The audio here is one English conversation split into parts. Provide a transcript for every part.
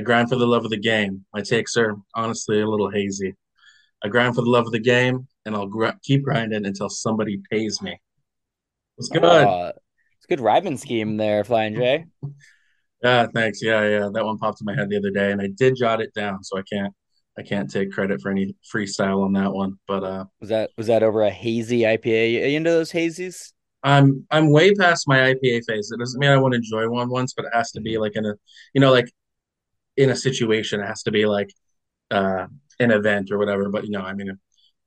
I grind for the love of the game. My takes are honestly a little hazy. I grind for the love of the game, and I'll gr- keep grinding until somebody pays me. It's good. Oh, it's a good rhyming scheme there, Flying J. Yeah, thanks. Yeah, yeah. That one popped in my head the other day, and I did jot it down, so I can't I can't take credit for any freestyle on that one. But uh, Was that was that over a hazy IPA? Are you into those hazies? I'm I'm way past my IPA phase. It doesn't mean I won't enjoy one once, but it has to be like in a you know like in a situation. It has to be like uh an event or whatever. But you know, I mean,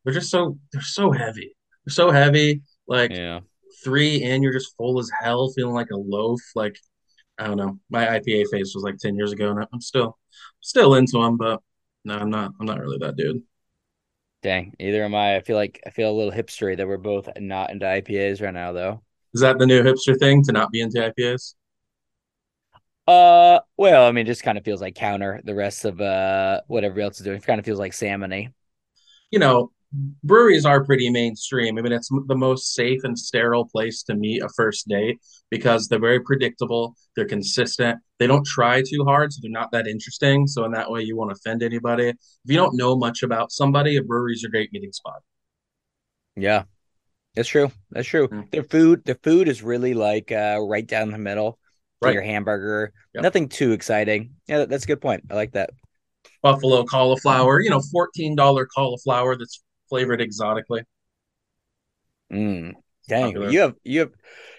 they're just so they're so heavy. They're so heavy. Like Yeah. three in, you're just full as hell, feeling like a loaf. Like I don't know. My IPA phase was like ten years ago, and I'm still still into them, but no, I'm not. I'm not really that dude. Dang, either am I. I feel like I feel a little hipstery that we're both not into IPAs right now, though. Is that the new hipster thing to not be into IPAs? Uh, well, I mean, it just kind of feels like counter the rest of uh whatever else is doing. It kind of feels like salmony. You know, breweries are pretty mainstream. I mean, it's the most safe and sterile place to meet a first date because they're very predictable. They're consistent. They don't try too hard, so they're not that interesting. So in that way, you won't offend anybody. If you don't know much about somebody, a brewery's a great meeting spot. Yeah, that's true. That's true. Mm. Their food, their food is really like uh right down the middle. Right. your hamburger. Yep. Nothing too exciting. Yeah, that- that's a good point. I like that. Buffalo cauliflower, you know, $14 cauliflower that's flavored exotically. Mm. Dang, Popular. you have you have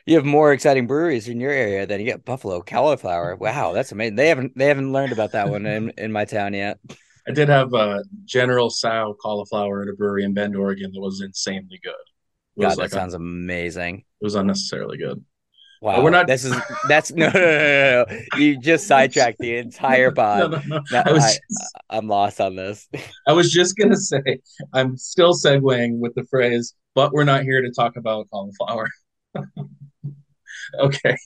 you have more exciting breweries in your area than you get Buffalo cauliflower. Wow, that's amazing. They haven't they haven't learned about that one in, in my town yet. I did have uh, General Tso cauliflower at a brewery in Bend, Oregon that was insanely good. It was God, like that sounds amazing. it was unnecessarily good. Wow, we're not- This is that's no no no no. You just sidetracked the entire pod. no, no. No, I was I, just, I'm lost on this. I was just gonna say I'm still segueing with the phrase, but we're not here to talk about cauliflower. okay.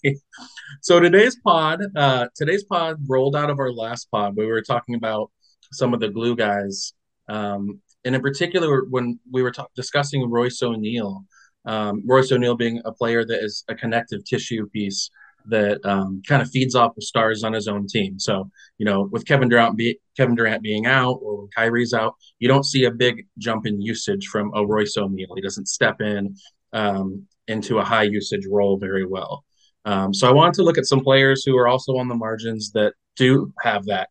So today's pod, uh, today's pod rolled out of our last pod. We were talking about some of the glue guys, um, and in particular when we were talk- discussing Royce O'Neal. Um, Royce O'Neal being a player that is a connective tissue piece that um, kind of feeds off the stars on his own team. So you know, with Kevin Durant, be, Kevin Durant being out or when Kyrie's out, you don't see a big jump in usage from a Royce O'Neal. He doesn't step in um, into a high usage role very well. Um, so I wanted to look at some players who are also on the margins that do have that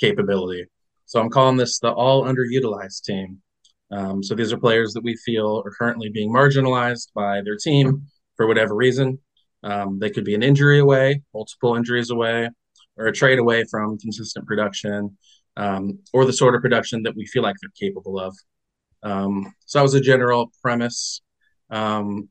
capability. So I'm calling this the all underutilized team. Um, so these are players that we feel are currently being marginalized by their team for whatever reason. Um, they could be an injury away, multiple injuries away, or a trade away from consistent production, um, or the sort of production that we feel like they're capable of. Um, so that was a general premise. Um,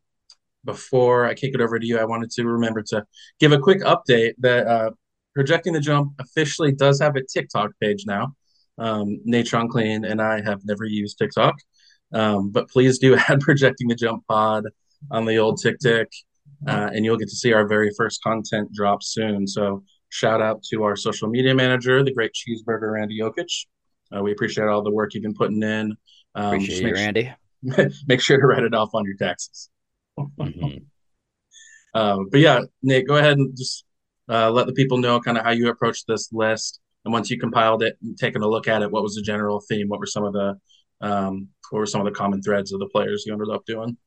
before I kick it over to you, I wanted to remember to give a quick update that uh, Projecting the Jump officially does have a TikTok page now. Um, Natron Clean and I have never used TikTok, um, but please do add Projecting the Jump pod on the old TikTok, uh, and you'll get to see our very first content drop soon. So shout out to our social media manager, the great cheeseburger Randy Jokic. Uh, we appreciate all the work you've been putting in. Um, Appreciate you, Randy. make sure to write it off on your taxes. Mhm. Um, but yeah, Nate, go ahead and just uh, let the people know kind of how you approach this list. And once you compiled it and taken a look at it, what was the general theme? What were some of the um, what were some of the common threads of the players you ended up doing?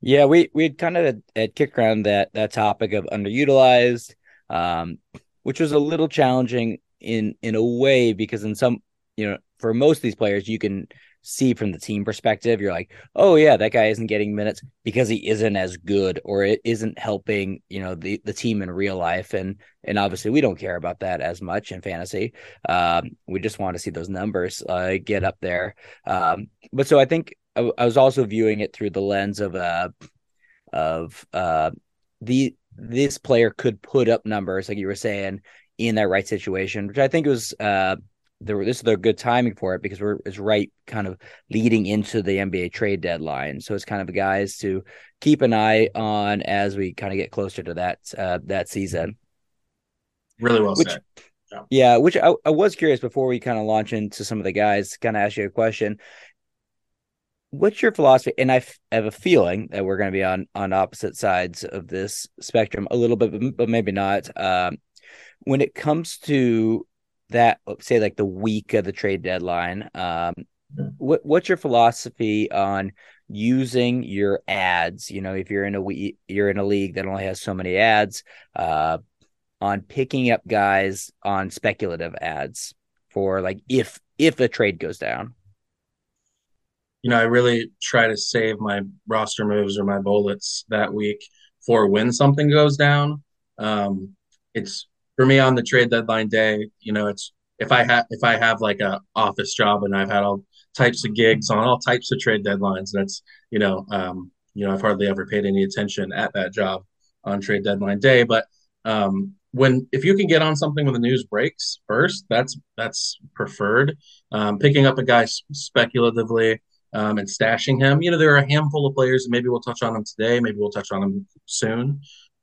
Yeah, we we kind of had, kicked around that that topic of underutilized, um, which was a little challenging in in a way because in some you know for most of these players you can see from the team perspective you're like oh yeah that guy isn't getting minutes because he isn't as good or it isn't helping you know the the team in real life. And and obviously we don't care about that as much in fantasy. Um we just want to see those numbers uh, get up there. Um but so I think I, I was also viewing it through the lens of uh of uh the this player could put up numbers like you were saying in that right situation, which I think was uh this is the good timing for it because we're it's right kind of leading into the NBA trade deadline. So it's kind of guys to keep an eye on as we kind of get closer to that uh that season. Really well Which said. yeah, which I, I was curious before we kind of launch into some of the guys, kind of ask you a question. What's your philosophy? And I f- have a feeling that we're going to be on on opposite sides of this spectrum a little bit, but maybe not. Um, when it comes to that say like the week of the trade deadline, um, what what's your philosophy on using your ads? You know, if you're in a you're in a league that only has so many ads, uh, on picking up guys on speculative ads for like if if a trade goes down. You know, I really try to save my roster moves or my bullets that week for when something goes down. Um, it's for me on the trade deadline day. You know, it's if I have if I have like a office job and I've had all types of gigs on all types of trade deadlines, that's you know, um, you know, I've hardly ever paid any attention at that job on trade deadline day. But um, when if you can get on something when the news breaks first, that's that's preferred. Um, picking up a guy speculatively um, and stashing him. You know, there are a handful of players, and maybe we'll touch on them today. Maybe we'll touch on them soon.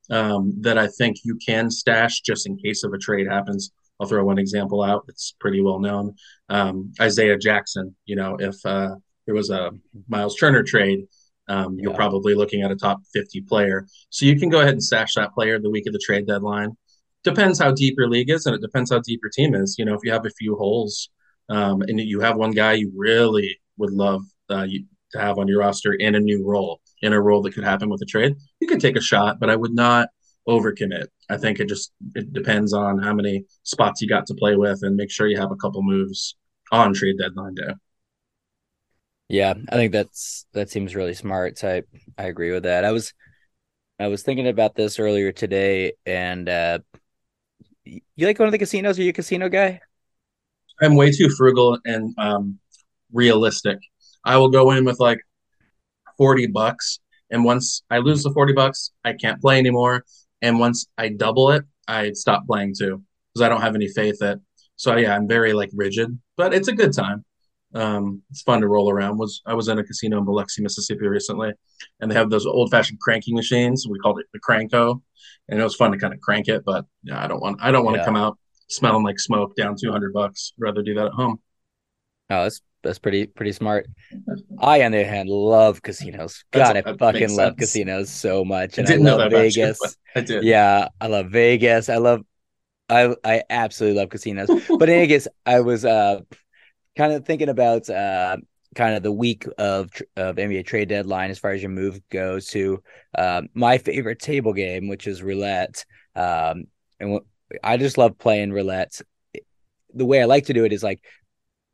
Um, that I think you can stash just in case of a trade happens. I'll throw one example out. It's pretty well known. Um, Isaiah Jackson. You know, if uh, there was a Miles Turner trade, um, you're yeah. probably looking at a top 50 player. So you can go ahead and stash that player the week of the trade deadline depends how deep your league is and it depends how deep your team is. You know, if you have a few holes um, and you have one guy you really would love uh, you, to have on your roster in a new role, in a role that could happen with a trade, you could take a shot, but I would not overcommit. I think it just it depends on how many spots you got to play with and make sure you have a couple moves on trade deadline day. Yeah, I think that's that seems really smart. So I I agree with that. I was I was thinking about this earlier today and uh you like going to the casinos? Are you a casino guy? I'm way too frugal and um, realistic. I will go in with like 40 bucks. And once I lose the 40 bucks, I can't play anymore. And once I double it, I stop playing too because I don't have any faith that. So yeah, I'm very like rigid, but it's a good time. Um, it's fun to roll around. Was I was in a casino in Biloxi, Mississippi recently, and they have those old fashioned cranking machines. We called it the Cranko, and it was fun to kind of crank it. But yeah, I don't want I don't want yeah. to come out smelling like smoke down two hundred bucks. Rather do that at home. Oh, that's that's pretty pretty smart. I, on the other hand, love casinos. God, I fucking love casinos so much, and I, I love Vegas. You, I did. Yeah, I love Vegas. I love, I I absolutely love casinos. but in Vegas, I was uh kind of thinking about uh, kind of the week of of NBA trade deadline as far as your move goes to um, my favorite table game, which is roulette. Um, and w- I just love playing roulette. The way I like to do it is like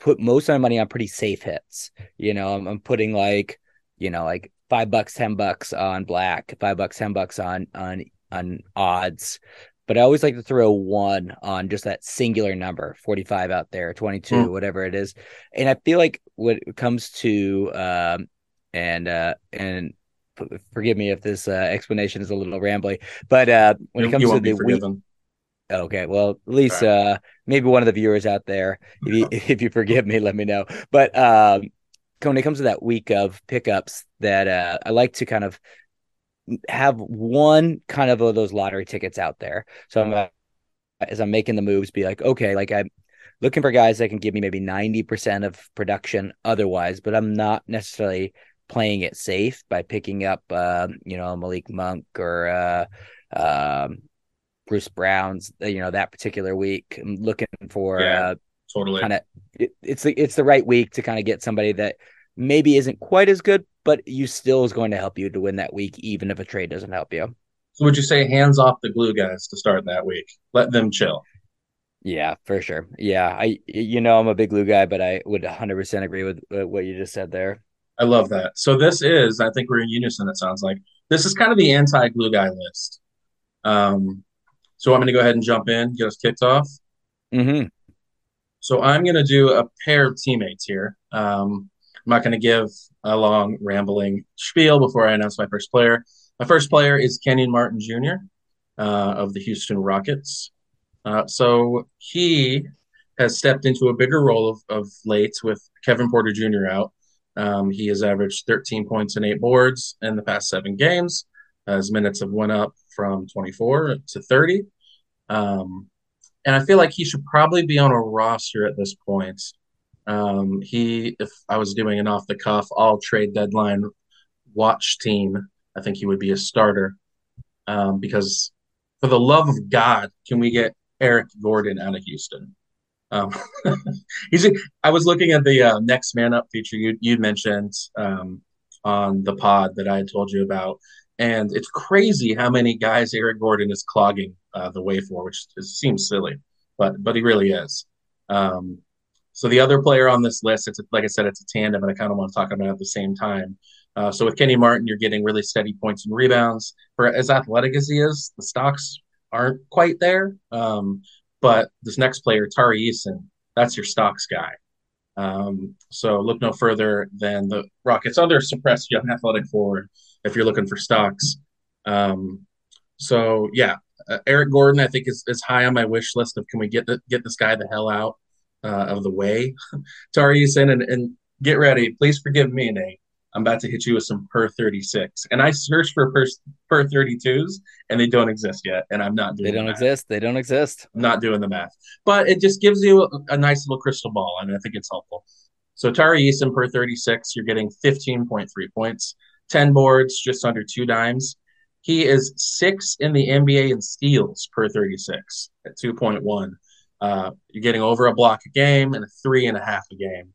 put most of my money on pretty safe hits. You know, I'm, I'm putting like you know like five bucks, ten bucks on black, five bucks, ten bucks on on on odds but I always like to throw one on just that singular number, 45 out there, 22, mm. whatever it is. And I feel like when it comes to, um, and, uh, and forgive me if this uh, explanation is a little rambly, but uh, when it comes to the week, okay, well, at least right. uh, maybe one of the viewers out there, if you, if you forgive me, let me know. But um, when it comes to that week of pickups, that uh, I like to kind of have one kind of those lottery tickets out there. So I'm as I'm making the moves, be like, okay, like I'm looking for guys that can give me maybe 90% of production otherwise, but I'm not necessarily playing it safe by picking up, uh, you know, Malik Monk or uh, um, Bruce Brown's, you know, that particular week. I'm looking for yeah, uh, totally kind of it, it's the it's the right week to kind of get somebody that maybe isn't quite as good, but you still is going to help you to win that week, even if a trade doesn't help you. So would you say hands off the glue guys to start that week? Let them chill. Yeah, for sure. Yeah, I you know I'm a big glue guy, but I would 100% agree with what you just said there. I love that. So this is, I think we're in unison. It sounds like this is kind of the anti-glue guy list. Um, so I'm going to go ahead and jump in, get us kicked off. Mm-hmm. So I'm going to do a pair of teammates here. Um, I'm not going to give a long rambling spiel before I announce my first player. My first player is Kenyon Martin Jr. Uh, of the Houston Rockets. Uh, so he has stepped into a bigger role of, of late with Kevin Porter Jr. out. Um, he has averaged 13 points and eight boards in the past seven games. His minutes have went up from 24 to 30. Um, and I feel like he should probably be on a roster at this point. Um, he, if I was doing an off the cuff, all trade deadline watch team, I think he would be a starter. Um, because for the love of God, can we get Eric Gordon out of Houston? Um, he's. I was looking at the uh, next man up feature you you mentioned um, on the pod that I had told you about, and it's crazy how many guys Eric Gordon is clogging uh, the way for, which is, seems silly, but but he really is. Um, so the other player on this list, it's like I said, it's a tandem, and I kind of want to talk about it at the same time. Uh, so with Kenny Martin, you're getting really steady points and rebounds. For as athletic as he is, the stocks aren't quite there. Um, but this next player, Tari Eason, that's your stocks guy. Um, so look no further than the Rockets' other suppressed young athletic forward if you're looking for stocks. Um, so yeah, uh, Eric Gordon, I think is, is high on my wish list of can we get the, get this guy the hell out uh, of the way, Tari Eason, and, and get ready. Please forgive me, Nate. I'm about to hit you with some per 36. And I searched for per, per 32s and they don't exist yet. And I'm not doing They don't the exist. They don't exist. I'm not doing the math. But it just gives you a, a nice little crystal ball. And I think it's helpful. So Tari Eason per 36, you're getting 15.3 points, 10 boards, just under two dimes. He is six in the NBA in steals per 36 at 2.1. Uh, you're getting over a block a game and a three and a half a game.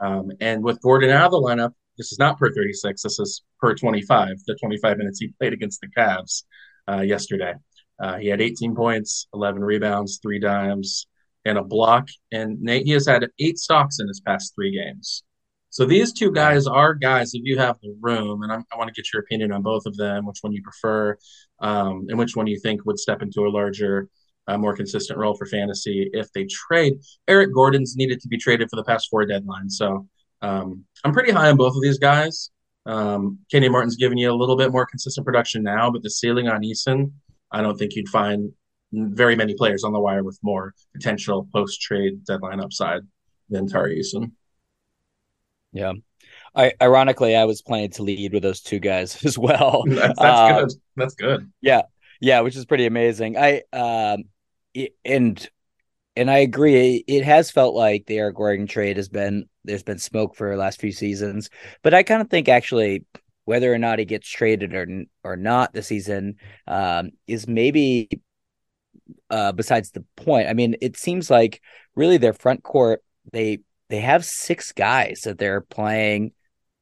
Um, and with Gordon out of the lineup, this is not per 36. This is per 25. The 25 minutes he played against the Cavs uh, yesterday. Uh, he had 18 points, 11 rebounds, three dimes, and a block. And Nate, he has had eight stocks in his past three games. So these two guys are guys. If you have the room, and I'm, i want to get your opinion on both of them, which one you prefer, um, and which one you think would step into a larger, uh, more consistent role for fantasy if they trade. Eric Gordon's needed to be traded for the past four deadlines, so um, I'm pretty high on both of these guys. Um, Kenny Martin's giving you a little bit more consistent production now, but the ceiling on Eason, I don't think you'd find very many players on the wire with more potential post trade deadline upside than Tari Eason. Yeah. I, ironically, I was planning to lead with those two guys as well. that's, that's uh, good. That's good. Yeah, yeah, which is pretty amazing. I um, and and I agree. It has felt like the Eric Gordon trade has been there's been smoke for the last few seasons, but I kind of think actually whether or not he gets traded or or not this season um, is maybe uh, besides the point. I mean, it seems like really their front court they they have six guys that they're playing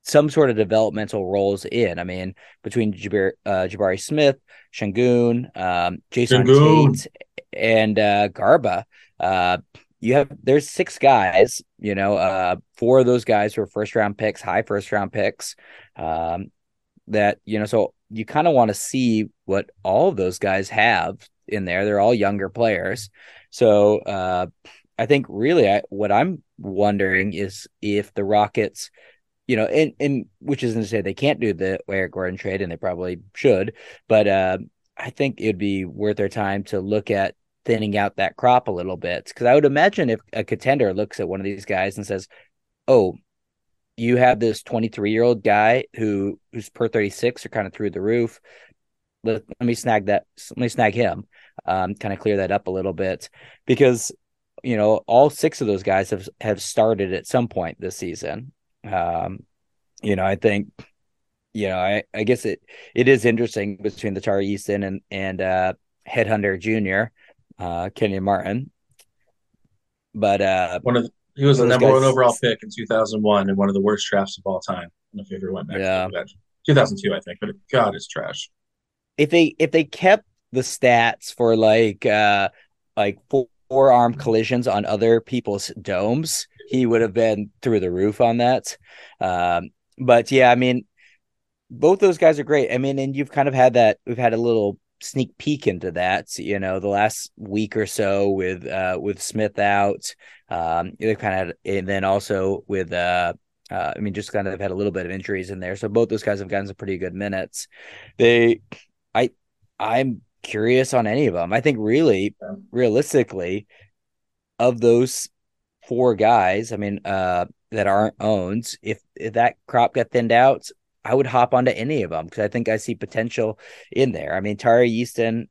some sort of developmental roles in. I mean, between Jabari, uh, Jabari Smith, Sengun, um, Jae'Sean Tate, and uh, Garuba. Uh, you have there's six guys, you know, uh, four of those guys who are first round picks, high first round picks. Um, that you know, so you kind of want to see what all of those guys have in there. They're all younger players, so uh, I think really, I, what I'm wondering is if the Rockets, you know, and and which isn't to say they can't do the Eric Gordon trade, and they probably should, but uh, I think it'd be worth their time to look at thinning out that crop a little bit. Because I would imagine if a contender looks at one of these guys and says, "Oh, you have this 23 year old guy who who's per 36 are kind of through the roof. Let, let me snag that. Let me snag him. Um, kind of clear that up a little bit because you know all six of those guys have have started at some point this season. Um, you know, I think you know, I, I guess it it is interesting between the Tari Eason and and uh, Headhunter Junior uh, Kenyon Martin. But uh, one of the, he was the number guys, one overall pick in 2001 and one of the worst drafts of all time. if you ever went back. Yeah, 2002, I think. But God, it's trash. If they if they kept the stats for like uh like forearm collisions on other people's domes, he would have been through the roof on that. Um, but yeah, I mean, both those guys are great. I mean, and you've kind of had that. We've had a little sneak peek into that you know the last week or so with uh with smith out um they kind of and then also with uh uh, I mean, just kind of had a little bit of injuries in there, so both those guys have gotten some pretty good minutes. They, I, I'm curious on any of them. I think really, realistically, of those four guys, I mean, uh, that aren't owned, if if that crop got thinned out, I would hop onto any of them because I think I see potential in there. I mean, Tari Eason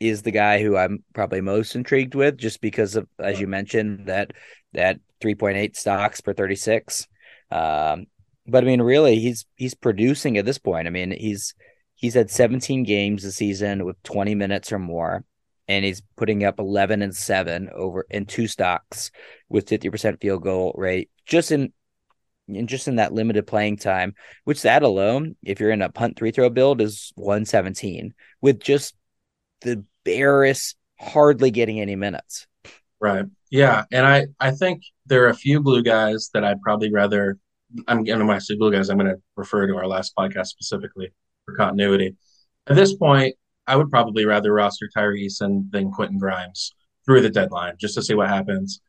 is the guy who I'm probably most intrigued with, just because of, as you mentioned, that that 3.8 stocks per 36. Um, but I mean, really, he's he's producing at this point. I mean, he's he's had 17 games this season with 20 minutes or more, and he's putting up 11 and 7 over in two stocks with 50% field goal rate just in and just in that limited playing time, which that alone, if you're in a punt free throw build, is 117 with just the barest hardly getting any minutes. Right. Yeah. And I, I think there are a few blue guys that I'd probably rather I'm going to say blue guys, I'm going to refer to our last podcast specifically for continuity. At this point, I would probably rather roster Tari Eason than Quentin Grimes through the deadline just to see what happens.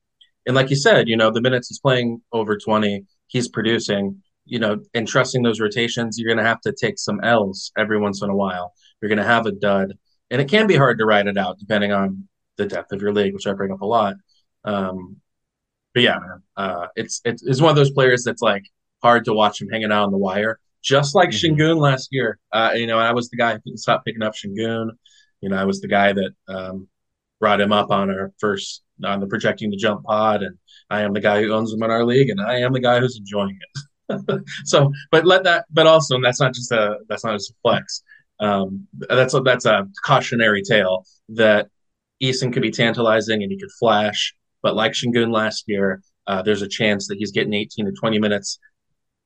And like you said, you know, the minutes he's playing over 20, he's producing, you know, and trusting those rotations, you're going to have to take some L's every once in a while. You're going to have a dud. And it can be hard to write it out depending on the depth of your league, which I bring up a lot. Um, but yeah, man, uh, it's, it's, it's one of those players that's like hard to watch him hanging out on the wire just like mm-hmm. Sengun last year. Uh, you know, I was the guy who couldn't stop picking up Sengun. You know, I was the guy that um, brought him up on our first on the projecting the jump pod, and I am the guy who owns him in our league, and I am the guy who's enjoying it. so, but let that, but also and that's not just a that's not just a flex. Um, that's a, that's a cautionary tale that Eason could be tantalizing and he could flash, but like Sengun last year, uh, there's a chance that he's getting 18 to 20 minutes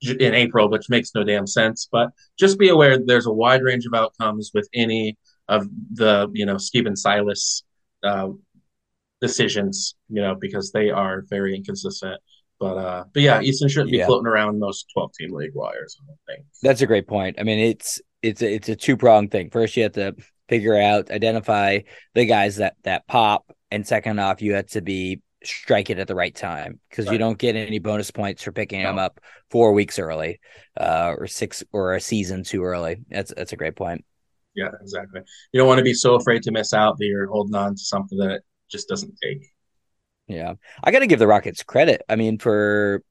in April, which makes no damn sense. But just be aware there's a wide range of outcomes with any of the you know Stephen Silas uh, decisions, you know, because they are very inconsistent. But uh, but yeah, Eason shouldn't be yeah. floating around most twelve team league wires. I don't think that's a great point. I mean, it's it's a, it's a two pronged thing. First, you have to figure out identify the guys that that pop, and second off, you have to be strike it at the right time because right. you don't get any bonus points for picking no. them up four weeks early uh, or six or a season too early. That's that's a great point. Yeah, exactly. You don't want to be so afraid to miss out that you're holding on to something that just doesn't take. Yeah, I got to give the Rockets credit. I mean, for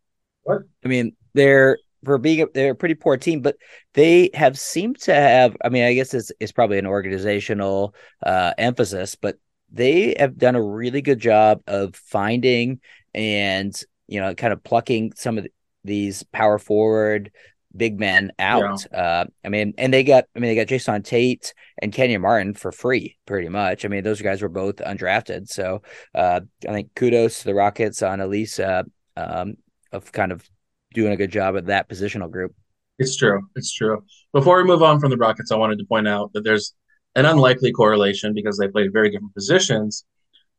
what? I mean, they're for being a, they're a pretty poor team, but they have seemed to have. I mean, I guess it's it's probably an organizational uh, emphasis, but they have done a really good job of finding and you know kind of plucking some of these power forward big men out. Yeah. Uh, I mean, and they got I mean they got Jae'Sean Tate and Kenyon Martin for free, pretty much. I mean, those guys were both undrafted, so uh, I think kudos to the Rockets on least uh, um, of kind of doing a good job at that positional group. It's true. It's true. Before we move on from the Rockets, I wanted to point out that there's an unlikely correlation because they played very different positions.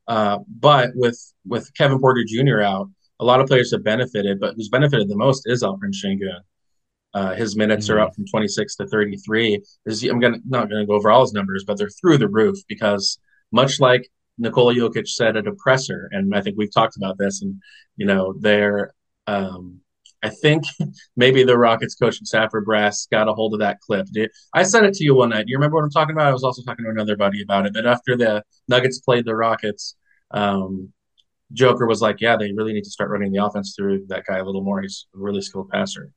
Uh, but with with Kevin Porter Jr. out, a lot of players have benefited, but who's benefited the most is Alperen Sengun. Uh, his minutes mm-hmm. are up from 26 to 33. I'm gonna not gonna go over all his numbers, but they're through the roof because much like Nikola Jokic said a presser, and I think we've talked about this, and you know they're um, I think maybe the Rockets coach and Stafford Brass got a hold of that clip. I sent it to you one night. Do you remember what I'm talking about? I was also talking to another buddy about it. But after the Nuggets played the Rockets, um, Joker was like, "Yeah, they really need to start running the offense through that guy a little more. He's a really skilled passer.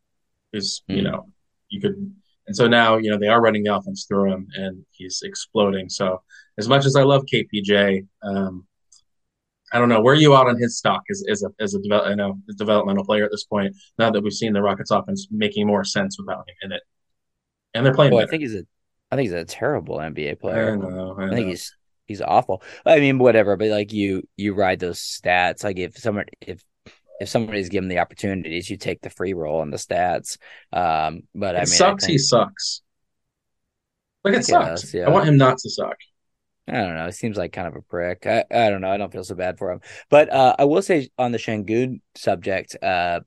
He's, mm. you hmm. know, you could." And so now, you know, they are running the offense through him, and he's exploding. So, as much as I love KPJ, um, I don't know. Where are you out on his stock as, as a as a develop, I know a developmental player at this point? Now that we've seen the Rockets offense making more sense without him in it, and they're playing. Well, I think he's a, I think he's a terrible NBA player. I know. I, I think he's he's awful. I mean, whatever. But like you, you ride those stats. Like if someone if if somebody's given the opportunities, you take the free roll on the stats. Um, but it I mean, sucks. think, he sucks. Like it sucks. yeah. I want him not to suck. I don't know. He seems like kind of a prick. I, I don't know. I don't feel so bad for him. But uh, I will say on the Sengun subject, uh,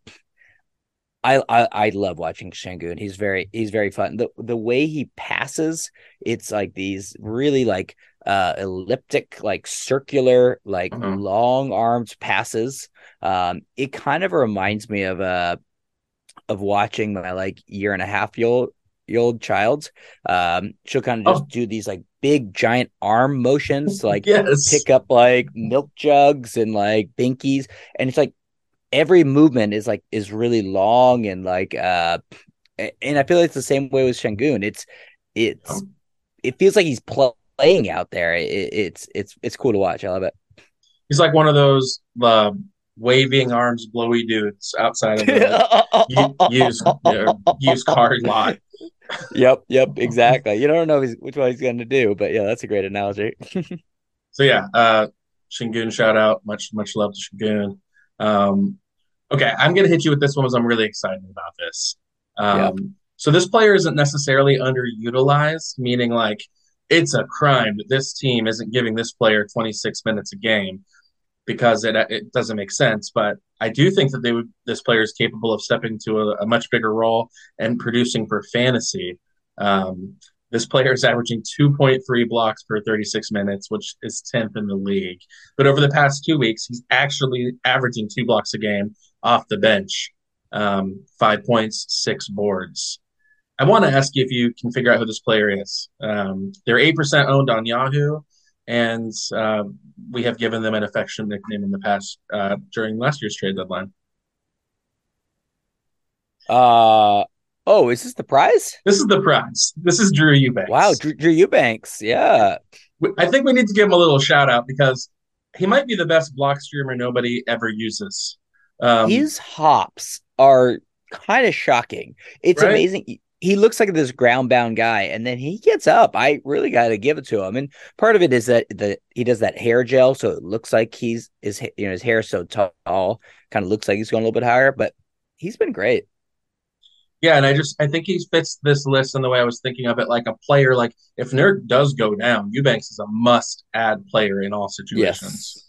I, I I love watching Sengun. He's very he's very fun. The the way he passes, it's like these really like uh elliptic, like circular, like mm-hmm. long armed passes. Um, it kind of reminds me of uh of watching my like year and a half year old child. Um, she'll kind of just oh. do these like big giant arm motions, like yes. pick up like milk jugs and like binkies, and it's like every movement is like is really long and like uh, and I feel like it's the same way with Sengun. It's it's oh. it feels like he's playing out there. It, it's it's it's cool to watch. I love it. He's like one of those uh, waving arms, blowy dudes outside of the used used car lot yep, yep, exactly. You don't know which one he's going to do, but yeah, that's a great analogy. so yeah, uh, Sengun shout out, much much love to Sengun. Um, okay, I'm gonna hit you with this one because I'm really excited about this. Um, so this player isn't necessarily underutilized, meaning like it's a crime that this team isn't giving this player 26 minutes a game because it it doesn't make sense. But I do think that they would this player is capable of stepping to a, a much bigger role and producing for fantasy. Um, this player is averaging 2.3 blocks per 36 minutes, which is 10th in the league. But over the past two weeks, he's actually averaging two blocks a game off the bench, um, five points, six boards. I want to ask you if you can figure out who this player is. Um, they're 8% owned on Yahoo, and uh, we have given them an affectionate nickname in the past uh, during last year's trade deadline. Uh oh, is this the prize? This is the prize. This is Drew Eubanks. Wow, Drew, Drew Eubanks. Yeah. I think we need to give him a little shout out because he might be the best block streamer nobody ever uses. Um, His hops are kind of shocking. It's right? amazing. He looks like this ground bound guy, and then he gets up. I really got to give it to him. And part of it is that the he does that hair gel, so it looks like he's his you know his hair is so tall, kind of looks like he's going a little bit higher. But he's been great. Yeah, and I just I think he fits this list in the way I was thinking of it, like a player. Like if Nurk does go down, Eubanks is a must-add player in all situations. Yes.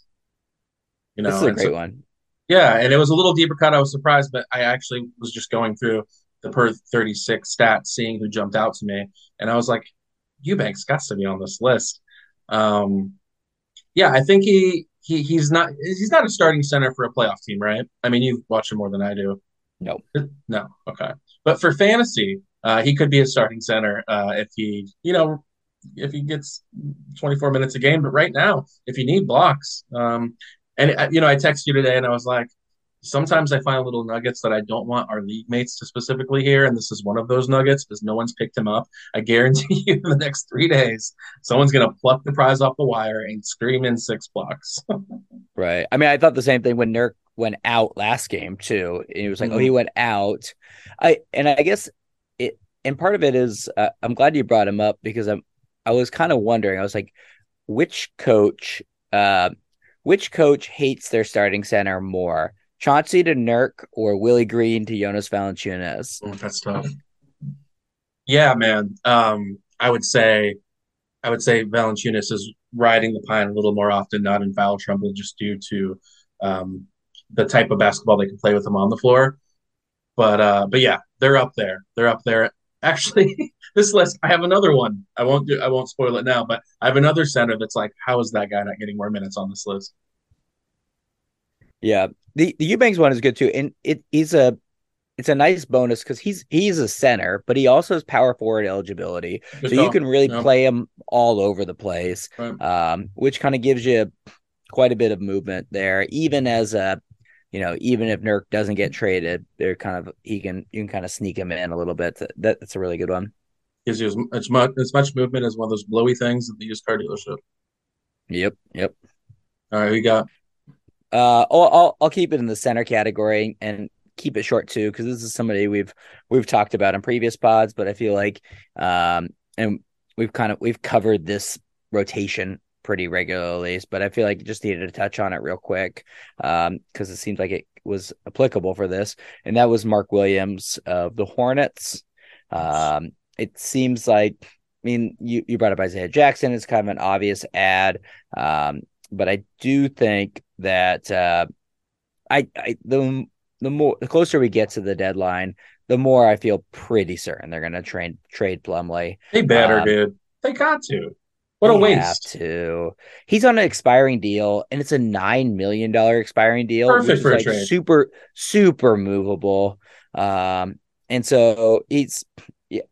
You know, this is a great so, one. Yeah, and it was a little deeper cut. I was surprised, but I actually was just going through the per 36 stats, seeing who jumped out to me, and I was like, Eubanks got to be on this list. Um, yeah, I think he he he's not he's not a starting center for a playoff team, right? I mean, you watch him more than I do. No, no, okay. But for fantasy, uh, he could be a starting center uh, if he, you know, if he gets 24 minutes a game. But right now, if you need blocks, um, and uh, you know, I texted you today and I was like, sometimes I find little nuggets that I don't want our league mates to specifically hear, and this is one of those nuggets because no one's picked him up. I guarantee you, in the next three days, someone's gonna pluck the prize off the wire and scream in six blocks. right. I mean, I thought the same thing when Nurk went out last game too. And it was like, mm-hmm. oh, he mm-hmm. went out. I and I guess it and part of it is uh, I'm glad you brought him up because I'm I was kind of wondering. I was like, which coach, uh, which coach hates their starting center more, Chauncey to Nurk or Willie Green to Jonas Valanciunas? Oh, that's tough. Yeah, man. Um, I would say, I would say Valanciunas is riding the pine a little more often, not in foul trouble, just due to um, the type of basketball they can play with them on the floor. But uh, but yeah, they're up there. They're up there. Actually, this list, I have another one. I won't do. I won't spoil it now. But I have another center that's like, how is that guy not getting more minutes on this list? Yeah, the the Eubanks one is good too, and it he's a it's a nice bonus because he's he's a center, but he also has power forward eligibility, good so call. you can really yeah. play him all over the place, right. um, which kind of gives you quite a bit of movement there, even as a you know, even if Nurk doesn't get traded, they're kind of he can you can kind of sneak him in a little bit. That, that's a really good one. Gives you as, as much as much movement as one of those blowy things at the used car dealership. Yep, yep. All right, we got. Uh, I'll, I'll I'll keep it in the center category and keep it short too because this is somebody we've we've talked about in previous pods, but I feel like um and we've kind of we've covered this rotation pretty regularly, but I feel like just needed to touch on it real quick because um, it seems like it was applicable for this, and that was Mark Williams of the Hornets. Um, it seems like, I mean, you, you brought up Isaiah Jackson. It's kind of an obvious ad, um, but I do think that uh, I, I the the more the closer we get to the deadline, the more I feel pretty certain they're going to trade trade Plumlee. They better, um, dude. They got to. What a waste. to. He's on an expiring deal, and it's a nine million dollar expiring deal. Perfect for like a trade. Super, super movable. Um, and so he's.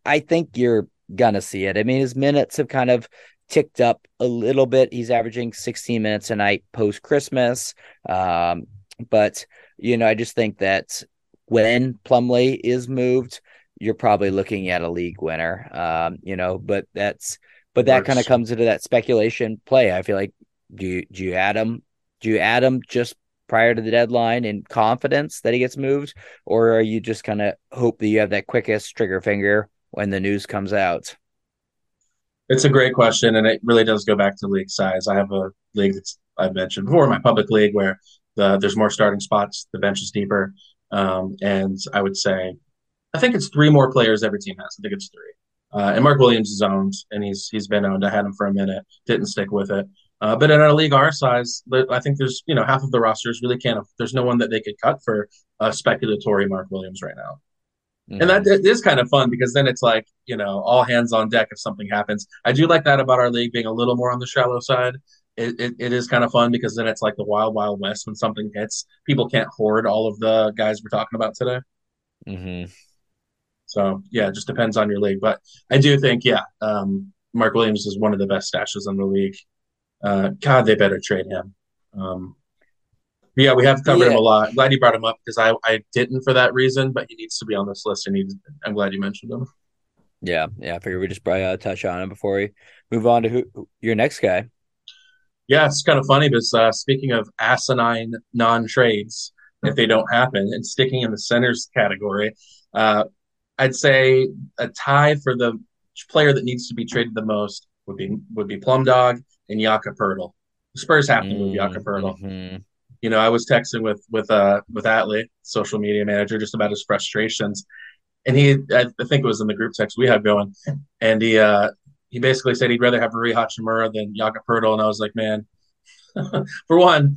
I think you're gonna see it. I mean, his minutes have kind of ticked up a little bit. He's averaging 16 minutes a night post Christmas. Um, but you know, I just think that when Plumlee is moved, you're probably looking at a league winner. Um, you know, but that's but that kind of comes into that speculation play. I feel like do you do you add him? Do you add him just prior to the deadline in confidence that he gets moved, or are you just kind of hope that you have that quickest trigger finger when the news comes out? It's a great question, and it really does go back to league size. I have a league that's I've mentioned before, my public league, where the there's more starting spots, the bench is deeper, um, and I would say, I think it's three more players every team has. I think it's three. Uh, and Mark Williams is owned, and he's he's been owned. I had him for a minute, didn't stick with it. Uh, but in a league our size, I think there's you know half of the rosters really can't. There's no one that they could cut for a speculatory Mark Williams right now. Mm-hmm. And that mm-hmm. kind of fun because then it's like, you know, all hands on deck if something happens. I do like that about our league being a little more on the shallow side. It, it, it is kind of fun because then it's like the wild, wild west when something hits. People can't hoard all of the guys we're talking about today. Mm-hmm. So, yeah, it just depends on your league. But I do think, yeah, um, Mark Williams is one of the best stashes in the league. Uh, God, they better trade him. Um, yeah, we have covered yeah. him a lot. I'm glad you brought him up because I, I didn't for that reason, but he needs to be on this list, and he, I'm glad you mentioned him. Yeah, yeah. I figured we just probably uh, touch on him before we move on to who your next guy. Yeah, it's kind of funny because uh, speaking of asinine non trades, if they don't happen, and sticking in the centers category, uh, I'd say a tie for the player that needs to be traded the most would be would be Plum Dog and Jakob Poeltl. The Spurs have to move. Mm-hmm you know, I was texting with with uh with Atlee, social media manager, just about his frustrations, and he, I, think it was in the group text we had going, and he uh he basically said he'd rather have Rui Hachimura than Jakob Poeltl, and I was like, man, for one,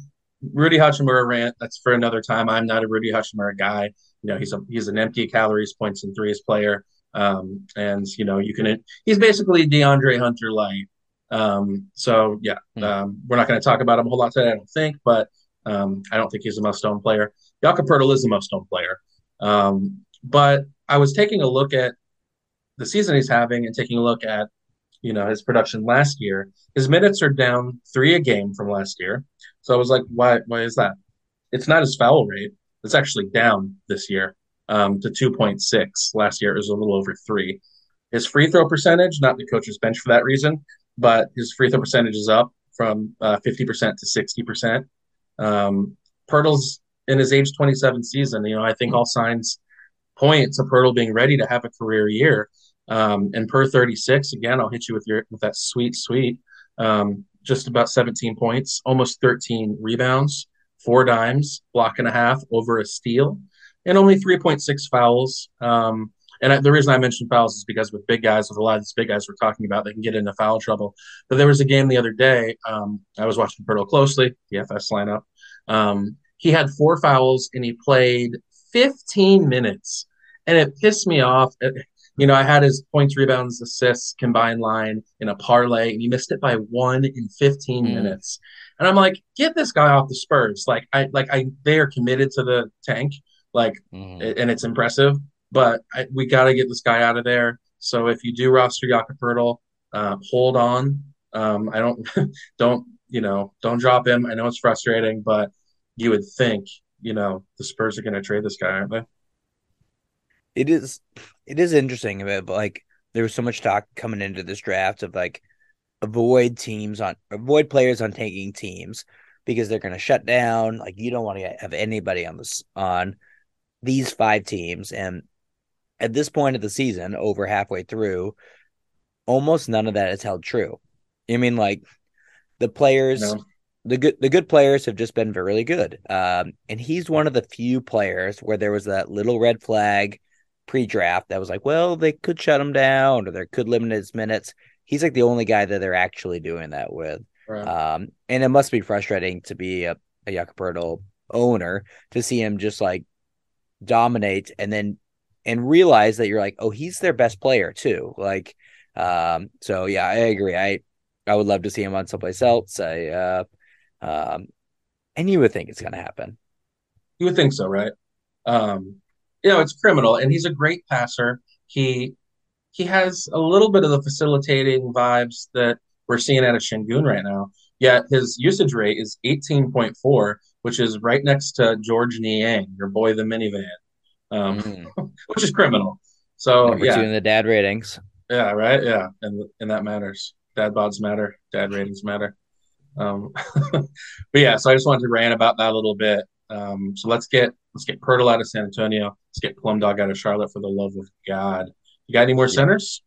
Rudy Hachimura rant. That's for another time. I'm not a Rudy Hachimura guy. You know, he's a he's an empty calories, points, and threes player. Um, and you know, you can. He's basically DeAndre Hunter light. Um, so yeah, hmm. um, we're not going to talk about him a whole lot today, I don't think. But um, I don't think he's a must-own player. Jakob Poeltl is a must-own player. Um, but I was taking a look at the season he's having and taking a look at you know his production last year. His minutes are down three a game from last year. So I was like, why? Why is that? It's not his foul rate. It's actually down this year um, to 2.6. Last year it was a little over three. His free throw percentage, not the coach's bench for that reason, but his free throw percentage is up from uh, 50% to 60%. Um, Poeltl's in his age 27 season. You know, I think all signs point to Poeltl being ready to have a career year. Um, and per 36, again, I'll hit you with your with that sweet, sweet, um, just about 17 points, almost 13 rebounds, four dimes, block and a half over a steal, and only 3.6 fouls. Um, and I, the reason I mentioned fouls is because with big guys, with a lot of these big guys we're talking about, they can get into foul trouble. But there was a game the other day. Um, I was watching Poeltl closely, the FS lineup. Um, he had four fouls and he played 15 minutes, and it pissed me off. You know, I had his points, rebounds, assists combined line in a parlay, and he missed it by one in 15 mm. minutes. And I'm like, get this guy off the Spurs. Like, I like I they are committed to the tank, like, mm. and it's impressive but I, we got to get this guy out of there. So if you do roster Jakob Poeltl, uh, hold on. Um, I don't don't you know don't drop him. I know it's frustrating, but you would think you know the Spurs are going to trade this guy, aren't they? It is. It is interesting, but like there was so much talk coming into this draft of like avoid teams on avoid players on taking teams because they're going to shut down. Like you don't want to have anybody on this on these five teams, and at this point of the season, over halfway through, almost none of that is held true. I mean, like the players, no. the good the good players have just been really good. Um, and he's one of the few players where there was that little red flag pre-draft that was like, well, they could shut him down or they could limit his minutes. He's like the only guy that they're actually doing that with. Right. Um, and it must be frustrating to be a, a Jakob owner to see him just like dominate and then and realize that you're like, oh, he's their best player too. Like, um, so yeah, I agree. I I would love to see him on someplace else. I uh, um, and you would think it's to happen. You would think so, right? Um, you know, it's criminal, and he's a great passer. He he has a little bit of the facilitating vibes that we're seeing out of Sengun right now. Yet his usage rate is 18.4, which is right next to Georges Niang, your boy the minivan um, mm. which is criminal. So Number yeah, in the dad ratings. Yeah, right. Yeah, and and that matters. Dad bods matter. Dad ratings matter. Um, but yeah, so I just wanted to rant about that a little bit. Um, so let's get let's get Poeltl out of San Antonio. Let's get Plum Dog out of Charlotte for the love of God. You got any more centers?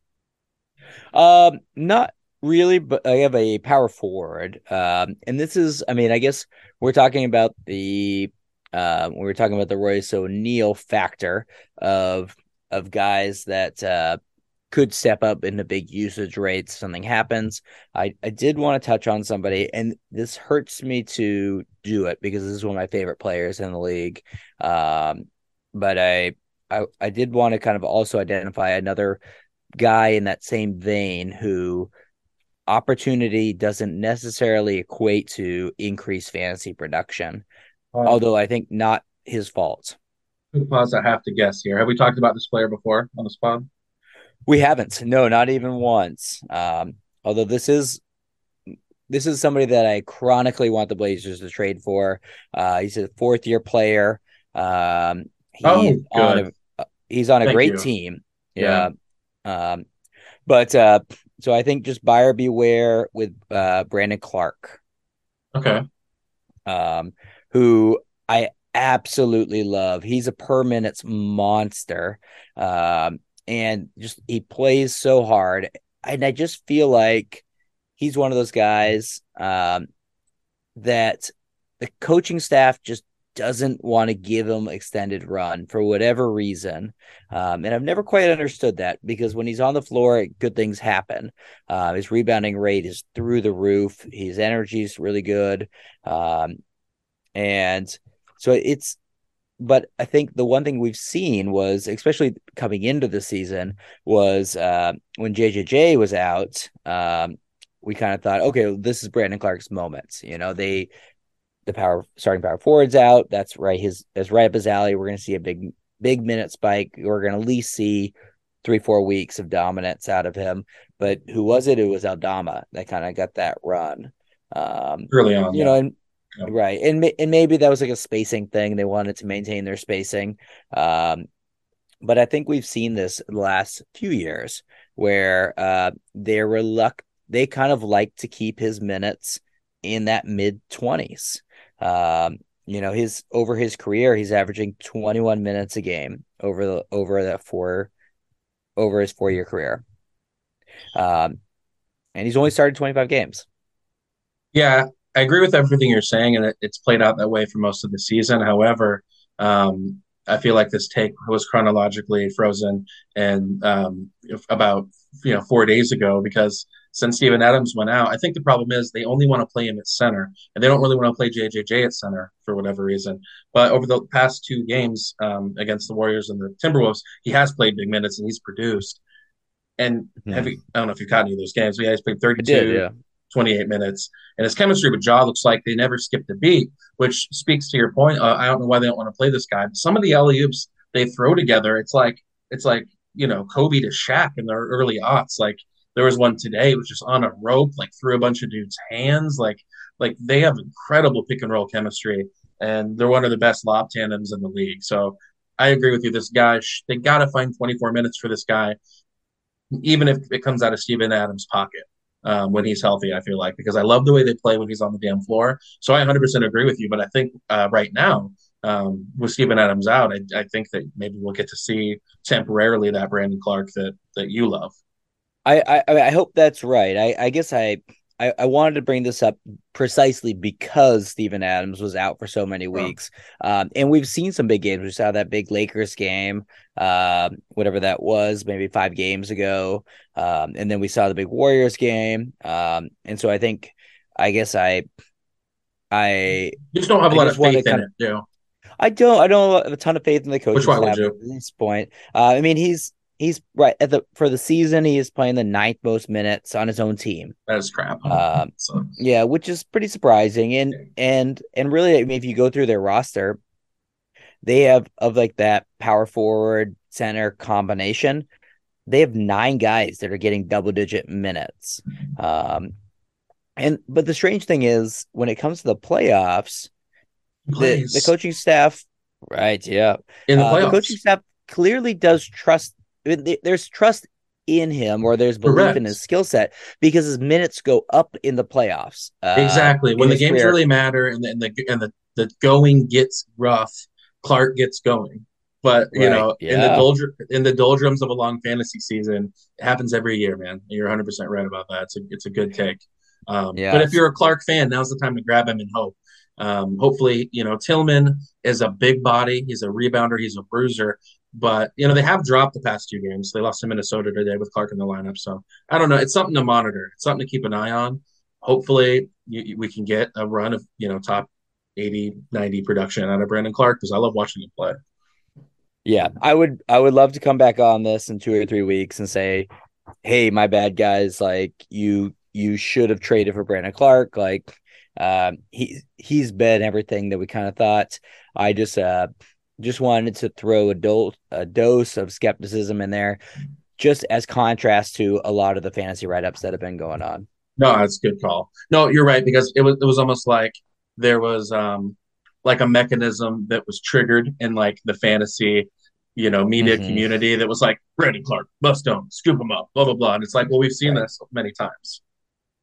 Um, not really, but I have a power forward. Um, and this is, I mean, I guess we're talking about the uh, we were talking about the Royce O'Neale factor of of guys that uh, could step up into big usage rates. Something happens. I I did want to touch on somebody, and this hurts me to do it because this is one of my favorite players in the league. Um, but I I I did want to kind of also identify another guy in that same vein who opportunity doesn't necessarily equate to increased fantasy production, although I think not his fault. Pause. I have to guess here. Have we talked about this player before on the spot? We haven't. No, not even once. Um, although this is this is somebody that I chronically want the Blazers to trade for. Uh, he's a fourth year player. Um, he's Oh, on a he's on a Thank great you. team. Yeah. Yeah. Um, but uh, so I think just buyer beware with uh, Brandon Clarke, Okay. um, who I absolutely love. He's a per minutes monster, um, and just he plays so hard. And I just feel like he's one of those guys um, that the coaching staff just doesn't want to give him extended run for whatever reason. Um, and I've never quite understood that because when he's on the floor, good things happen. Uh, his rebounding rate is through the roof. His energy is really good. Um, and so it's, but I think the one thing we've seen was, especially coming into the season, was uh, when JJJ was out. Um, we kind of thought, okay, well, this is Brandon Clarke's moment. You know, they the power starting power forwards out. That's right. His that's right up his alley. We're going to see a big big minute spike. We're going to at least see three four weeks of dominance out of him. But who was it? It was Aldama that kind of got that run. Um, Early on. you yeah. know, and Yeah. right, and and maybe that was like a spacing thing. They wanted to maintain their spacing. Um, but I think we've seen this the last few years where uh, they're reluctant. They kind of like to keep his minutes in that mid twenties. Um, you know, his over his career, he's averaging 21 minutes a game over the over that four over his four year career. Um, and he's only started 25 games. Yeah, I agree with everything you're saying, and it, it's played out that way for most of the season. However, um, I feel like this take was chronologically frozen and um, about you know four days ago because since Steven Adams went out, I think the problem is they only want to play him at center and they don't really want to play JJJ at center for whatever reason. But over the past two games um, against the Warriors and the Timberwolves, he has played big minutes and he's produced. And have you, I don't know if you've caught any of those games, but yeah, he's played Hmm. 32, did, yeah. 28 minutes. And his chemistry with Ja looks like they never skipped a beat, which speaks to your point. Uh, I don't know why they don't want to play this guy. But some of the alley oops they throw together, it's like it's like you know Kobe to Shaq in their early aughts. Like there was one today, it was just on a rope, like through a bunch of dudes' hands. Like like they have incredible pick and roll chemistry, and they're one of the best lob tandems in the league. So I agree with you. This guy, they got to find 24 minutes for this guy, even if it comes out of Steven Adams' pocket um, when he's healthy. I feel like because I love the way they play when he's on the damn floor. So I 100% agree with you. But I think uh, right now um, with Steven Adams out, I, I think that maybe we'll get to see temporarily that Brandon Clarke that that you love. I I I hope that's right. I, I guess I, I I wanted to bring this up precisely because Steven Adams was out for so many weeks. Um, and we've seen some big games. We saw that big Lakers game, um, whatever that was, maybe five games ago. Um, and then we saw the big Warriors game. Um, and so I think, I guess I, I You just don't have a lot of faith in kind it, you? I don't. I don't have a ton of faith in the coach. Which one would you? at this point. Uh, I mean, he's he's right at the for the season. He is playing the ninth most minutes on his own team. That is crap. Um, so, Yeah, which is pretty surprising. And and and really, I mean, if you go through their roster, they have of like that power forward center combination. They have nine guys that are getting double digit minutes. Um, and but the strange thing is, when it comes to the playoffs, he the, the coaching staff, right? Yeah, in the uh, playoffs. the coaching staff clearly does trust. There's trust in him, or there's belief Correct. in his skill set because his minutes go up in the playoffs. Uh, exactly when the games career. really matter and the, and the and the the going gets rough, Clarke gets going. But you right. know, yeah. in the doldrum in the doldrums of a long fantasy season, it happens every year, man. You're 100 percent right about that. It's a it's a good take. Um, yeah. But if you're a Clarke fan, now's the time to grab him and hope. Um, hopefully, you know Tillman is a big body. He's a rebounder. He's a bruiser. But you know they have dropped the past two games. They lost to Minnesota today with Clarke in the lineup. So I don't know. It's something to monitor. It's something to keep an eye on. Hopefully, you, we can get a run of you know top 80, 90 production out of Brandon Clarke because I love watching him play. Yeah, I would I would love to come back on this in two or three weeks and say, hey, my bad guys, like you you should have traded for Brandon Clarke. Like um, he he's been everything that we kind of thought. I just uh just wanted to throw a, do- a dose of skepticism in there, just as contrast to a lot of the fantasy write ups that have been going on. No, that's a good call. No, you're right because it was it was almost like there was um like a mechanism that was triggered in like the fantasy you know media mm-hmm. community that was like Brandon Clarke bust him scoop him up blah blah blah and it's like well we've seen right. this many times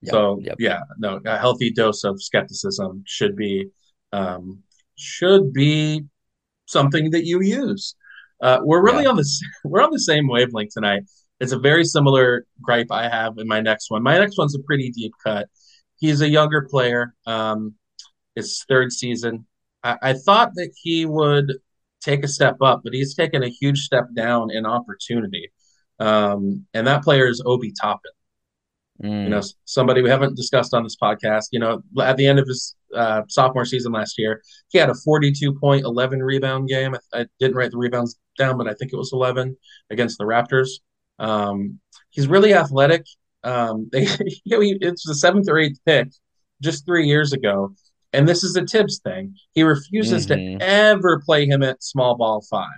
yep. so yep. yeah no a healthy dose of skepticism should be um should be something that you use uh, we're really yeah. on the we're on the same wavelength tonight it's a very similar gripe I have in my next one. My next one's a pretty deep cut. He's a younger player. Um, his third season. I, I thought that he would take a step up, but he's taken a huge step down in opportunity. Um, and that player is Obi Toppin. Mm. You know, somebody we haven't discussed on this podcast. You know, at the end of his uh, sophomore season last year, he had a 42 point, 11 rebound game. I, I, didn't write the rebounds down, but I think it was 11 against the Raptors. Um, he's really athletic. Um, they, you know, he, it's the seventh or eighth pick just three years ago, and this is a Thibs thing. He refuses mm-hmm. to ever play him at small ball five.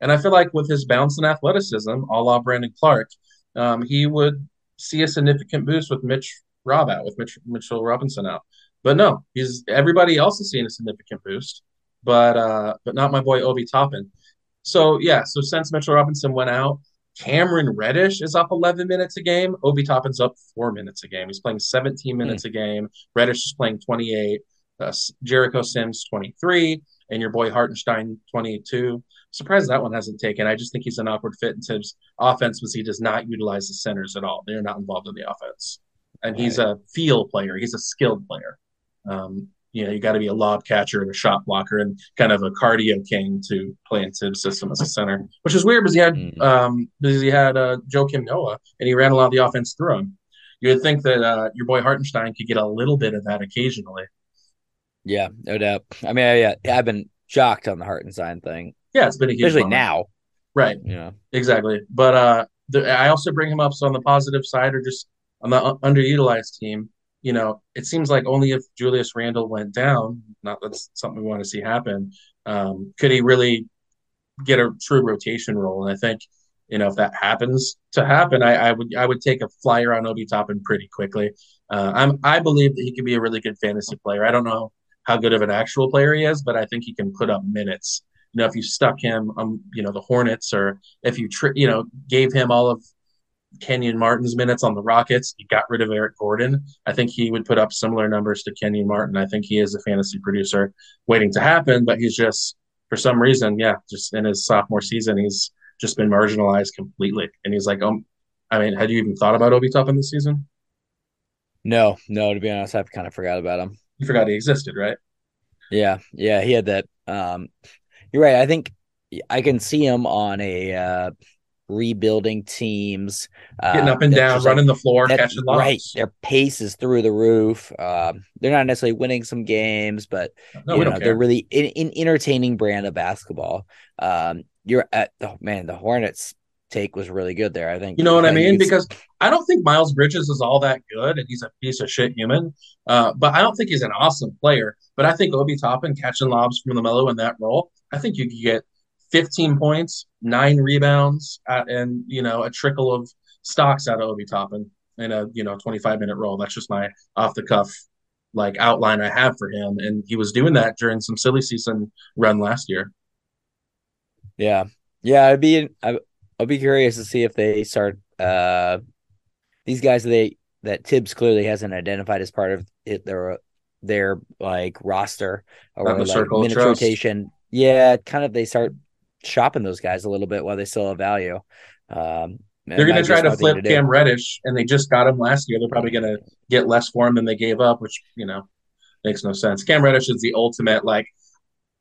And I feel like with his bounce and athleticism, a la Brandon Clarke, um, he would see a significant boost with Mitch Rob out, with Mitch, Mitchell Robinson out. But no, he's everybody else is seeing a significant boost, but uh, but not my boy Obi Toppin. So yeah, so since Mitchell Robinson went out, Cameron Reddish is up 11 minutes a game. Obi Toppin's up four minutes a game. He's playing 17 hmm. minutes mm. a game. Reddish is playing 28. Uh, Jericho Sims 23, and your boy Hartenstein 22. Surprised that one hasn't taken. I just think he's an awkward fit in Thibs' offense because he does not utilize the centers at all. They're not involved in the offense, and right. he's a feel player. He's a skilled player. Um, you know, you got to be a lob catcher and a shot blocker and kind of a cardio king to play in Thibs' system as a center, which is weird because he had mm. um, because he had uh, Joakim Noah and he ran a lot of the offense through him. You would think that uh, your boy Hartenstein could get a little bit of that occasionally. Yeah, no doubt. I mean, yeah, I've been shocked on the Hartenstein thing. Yeah, it's been a huge especially moment. now. Right. Yeah. Exactly. But uh, the, I also bring him up so on the positive side or just on the underutilized team you know, it seems like only if Julius Randle went down, not that's something we want to see happen, um, could he really get a true rotation role. And I think, you know, if that happens to happen, I, I would I would take a flyer on Obi Toppin pretty quickly. Uh, I'm I believe that he could be a really good fantasy player. I don't know how good of an actual player he is, but I think he can put up minutes. You know, if you stuck him, um, you know, the Hornets, or if you, tri- you know, gave him all of Kenyon Martin's minutes on the Rockets. You got rid of Eric Gordon. I think he would put up similar numbers to Kenyon Martin. I think he is a fantasy producer waiting to happen, but he's just for some reason, yeah, just in his sophomore season, he's just been marginalized completely. And he's like, um, I mean, had you even thought about Obi Toppin this season? No, no. To be honest, I've kind of forgot about him. You forgot he existed, right? Yeah, yeah. He had that. Um, you're right. I think I can see him on a. Uh, rebuilding teams, getting uh, up and down, running like, the floor, catching lobs. Right, their pace is through the roof. Um, they're not necessarily winning some games, but no, you know, they're really in, in, entertaining brand of basketball. Um, you're at oh man, the Hornets take was really good there. I think you know what I mean because I don't think Miles Bridges is all that good, and he's a piece of shit human. Uh, but I don't think he's an awesome player. But I think Obi Toppin catching lobs from LaMelo in that role, I think you could get 15 points, nine rebounds, uh, and you know a trickle of stocks out of Obi Toppin in a you know 25 minute role. That's just my off the cuff like outline I have for him, and he was doing that during some silly season run last year. Yeah, yeah, I'd be I, I'll be curious to see if they start uh these guys they that Thibs clearly hasn't identified as part of it their their like roster or like minute rotation. Yeah, kind of they start shopping those guys a little bit while they still have value. Um, they're going to try to flip Cam Reddish, and they just got him last year. They're probably going to get less for him than they gave up, which you know makes no sense. Cam Reddish is the ultimate like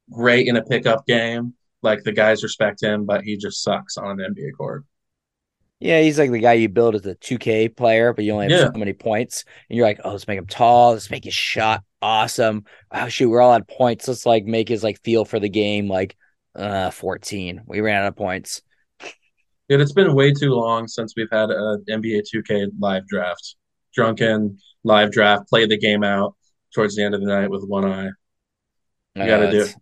great in a pickup game. Like the guys respect him, but he just sucks on an NBA court. Yeah, he's like the guy you build as a 2K player, but you only have yeah. so many points. And you're like, oh, let's make him tall. Let's make his shot awesome. Oh, shoot, we're all at points. Let's like make his like feel for the game like uh 14. We ran out of points. Dude, it's been way too long since we've had an NBA 2K live draft. Drunken live draft, play the game out towards the end of the night with one eye. You got to do it.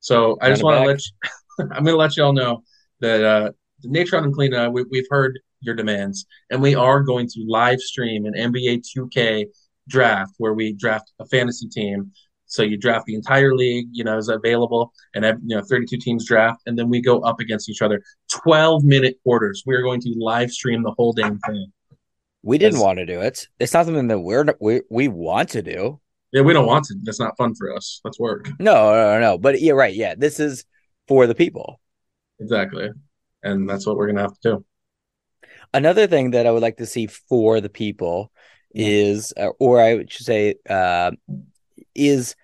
So I just want to let you, I'm going to let you all know that uh, Natron and Clean, we, we've heard your demands, and we are going to live stream an NBA 2K draft where we draft a fantasy team. So you draft the entire league, you know, is available, and you know, 32 teams draft, and then we go up against each other. 12 minute quarters. We are going to live stream the whole damn thing. We didn't want to do it. It's not something that we're we we want to do. Yeah, we don't want to. That's not fun for us. That's work. No, no, no. But yeah, right. Yeah, this is for the people. Exactly and that's what we're gonna have to do. Another thing that I would like to see for the people is, uh, or I should say, uh, is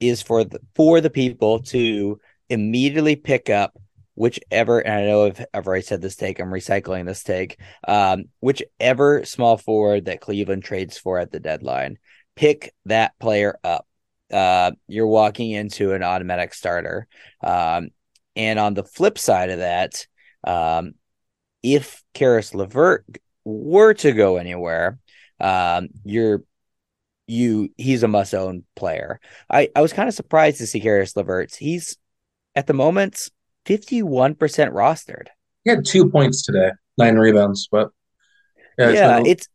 is for the for the people to immediately pick up whichever and I know I've, already said this take, I'm recycling this take. Um, whichever small forward that Cleveland trades for at the deadline, pick that player up. Uh, you're walking into an automatic starter. Um, and on the flip side of that, um, if Caris LeVert were to go anywhere, um, you're you he's a must own player. I, I was kind of surprised to see Caris LeVert. He's at the moment 51% rostered. He had two points today, nine rebounds, but yeah, yeah it's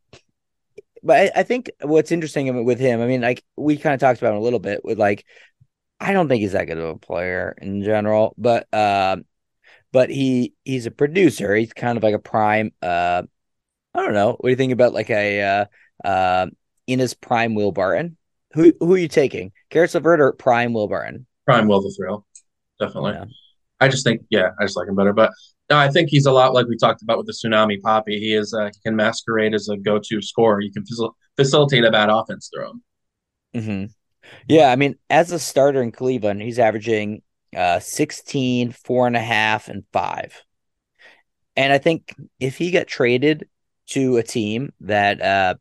but I, I, think what's interesting with him, I mean, like we kind of talked about him a little bit with like I don't think he's that good of a player in general, but um, but he he's a producer. He's kind of like a prime. Uh, I don't know. What do you think about like a uh, uh, in his prime Will Barton? Who who are you taking? Caris LeVert or prime Will Barton? Prime Will the Thrill, definitely. Yeah. I just think, yeah, I just like him better. But no, I think he's a lot like we talked about with the Tsunami Papi. He is uh, he can masquerade as a go-to scorer. You can facil- facilitate a bad offense through him. Mm-hmm. Yeah, I mean, as a starter in Cleveland, he's averaging uh, 16, four and a half, and five. And I think if he got traded to a team that uh,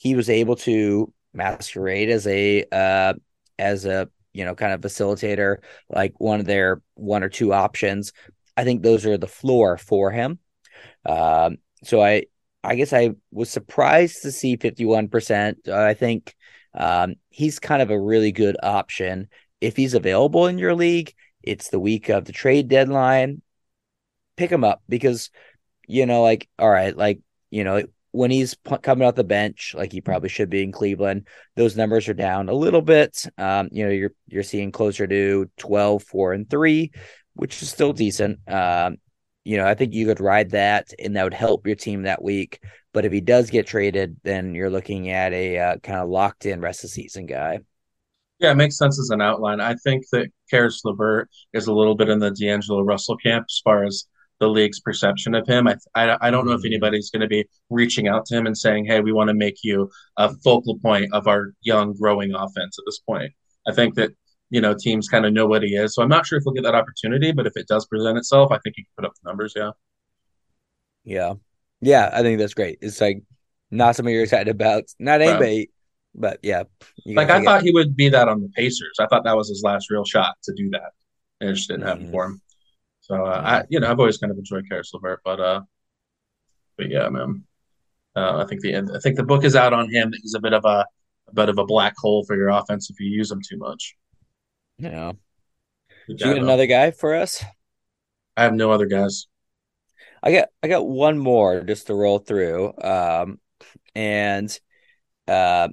he was able to masquerade as a uh, as a you know kind of facilitator, like one of their one or two options, I think those are the floor for him. Um, so I I guess I was surprised to see 51%. I think um, he's kind of a really good option if he's available in your league, it's the week of the trade deadline. Pick him up because, you know, like, all right, like, you know, when he's p- coming off the bench, like he probably should be in Cleveland, those numbers are down a little bit. Um, you know, you're you're seeing closer to 12, 4, and 3, which is still decent. Um, you know, I think you could ride that and that would help your team that week. But if he does get traded, then you're looking at a uh, kind of locked in rest of season guy. Yeah, it makes sense as an outline. I think that Caris LeVert is a little bit in the D'Angelo Russell camp as far as the league's perception of him. I, I, I don't know if mm-hmm. anybody's going to be reaching out to him and saying, hey, we want to make you a focal point of our young, growing offense at this point. I think that, you know, teams kind of know what he is. So I'm not sure if he'll get that opportunity, but if it does present itself, I think he can put up the numbers. Yeah. Yeah. Yeah. I think that's great. It's like not something you're excited about. Not anybody. But yeah, like I thought he would be that on the Pacers. I thought that was his last real shot to do that, and it just didn't happen mm-hmm. for him. So uh, I, you know, I've always kind of enjoyed Caris LeVert, but uh, but yeah, man, uh, I think the I think the book is out on him. He's a bit of a, a bit of a black hole for your offense if you use him too much. Yeah. Do you get another guy for us? I have no other guys. I got I got one more just to roll through. Um, and uh,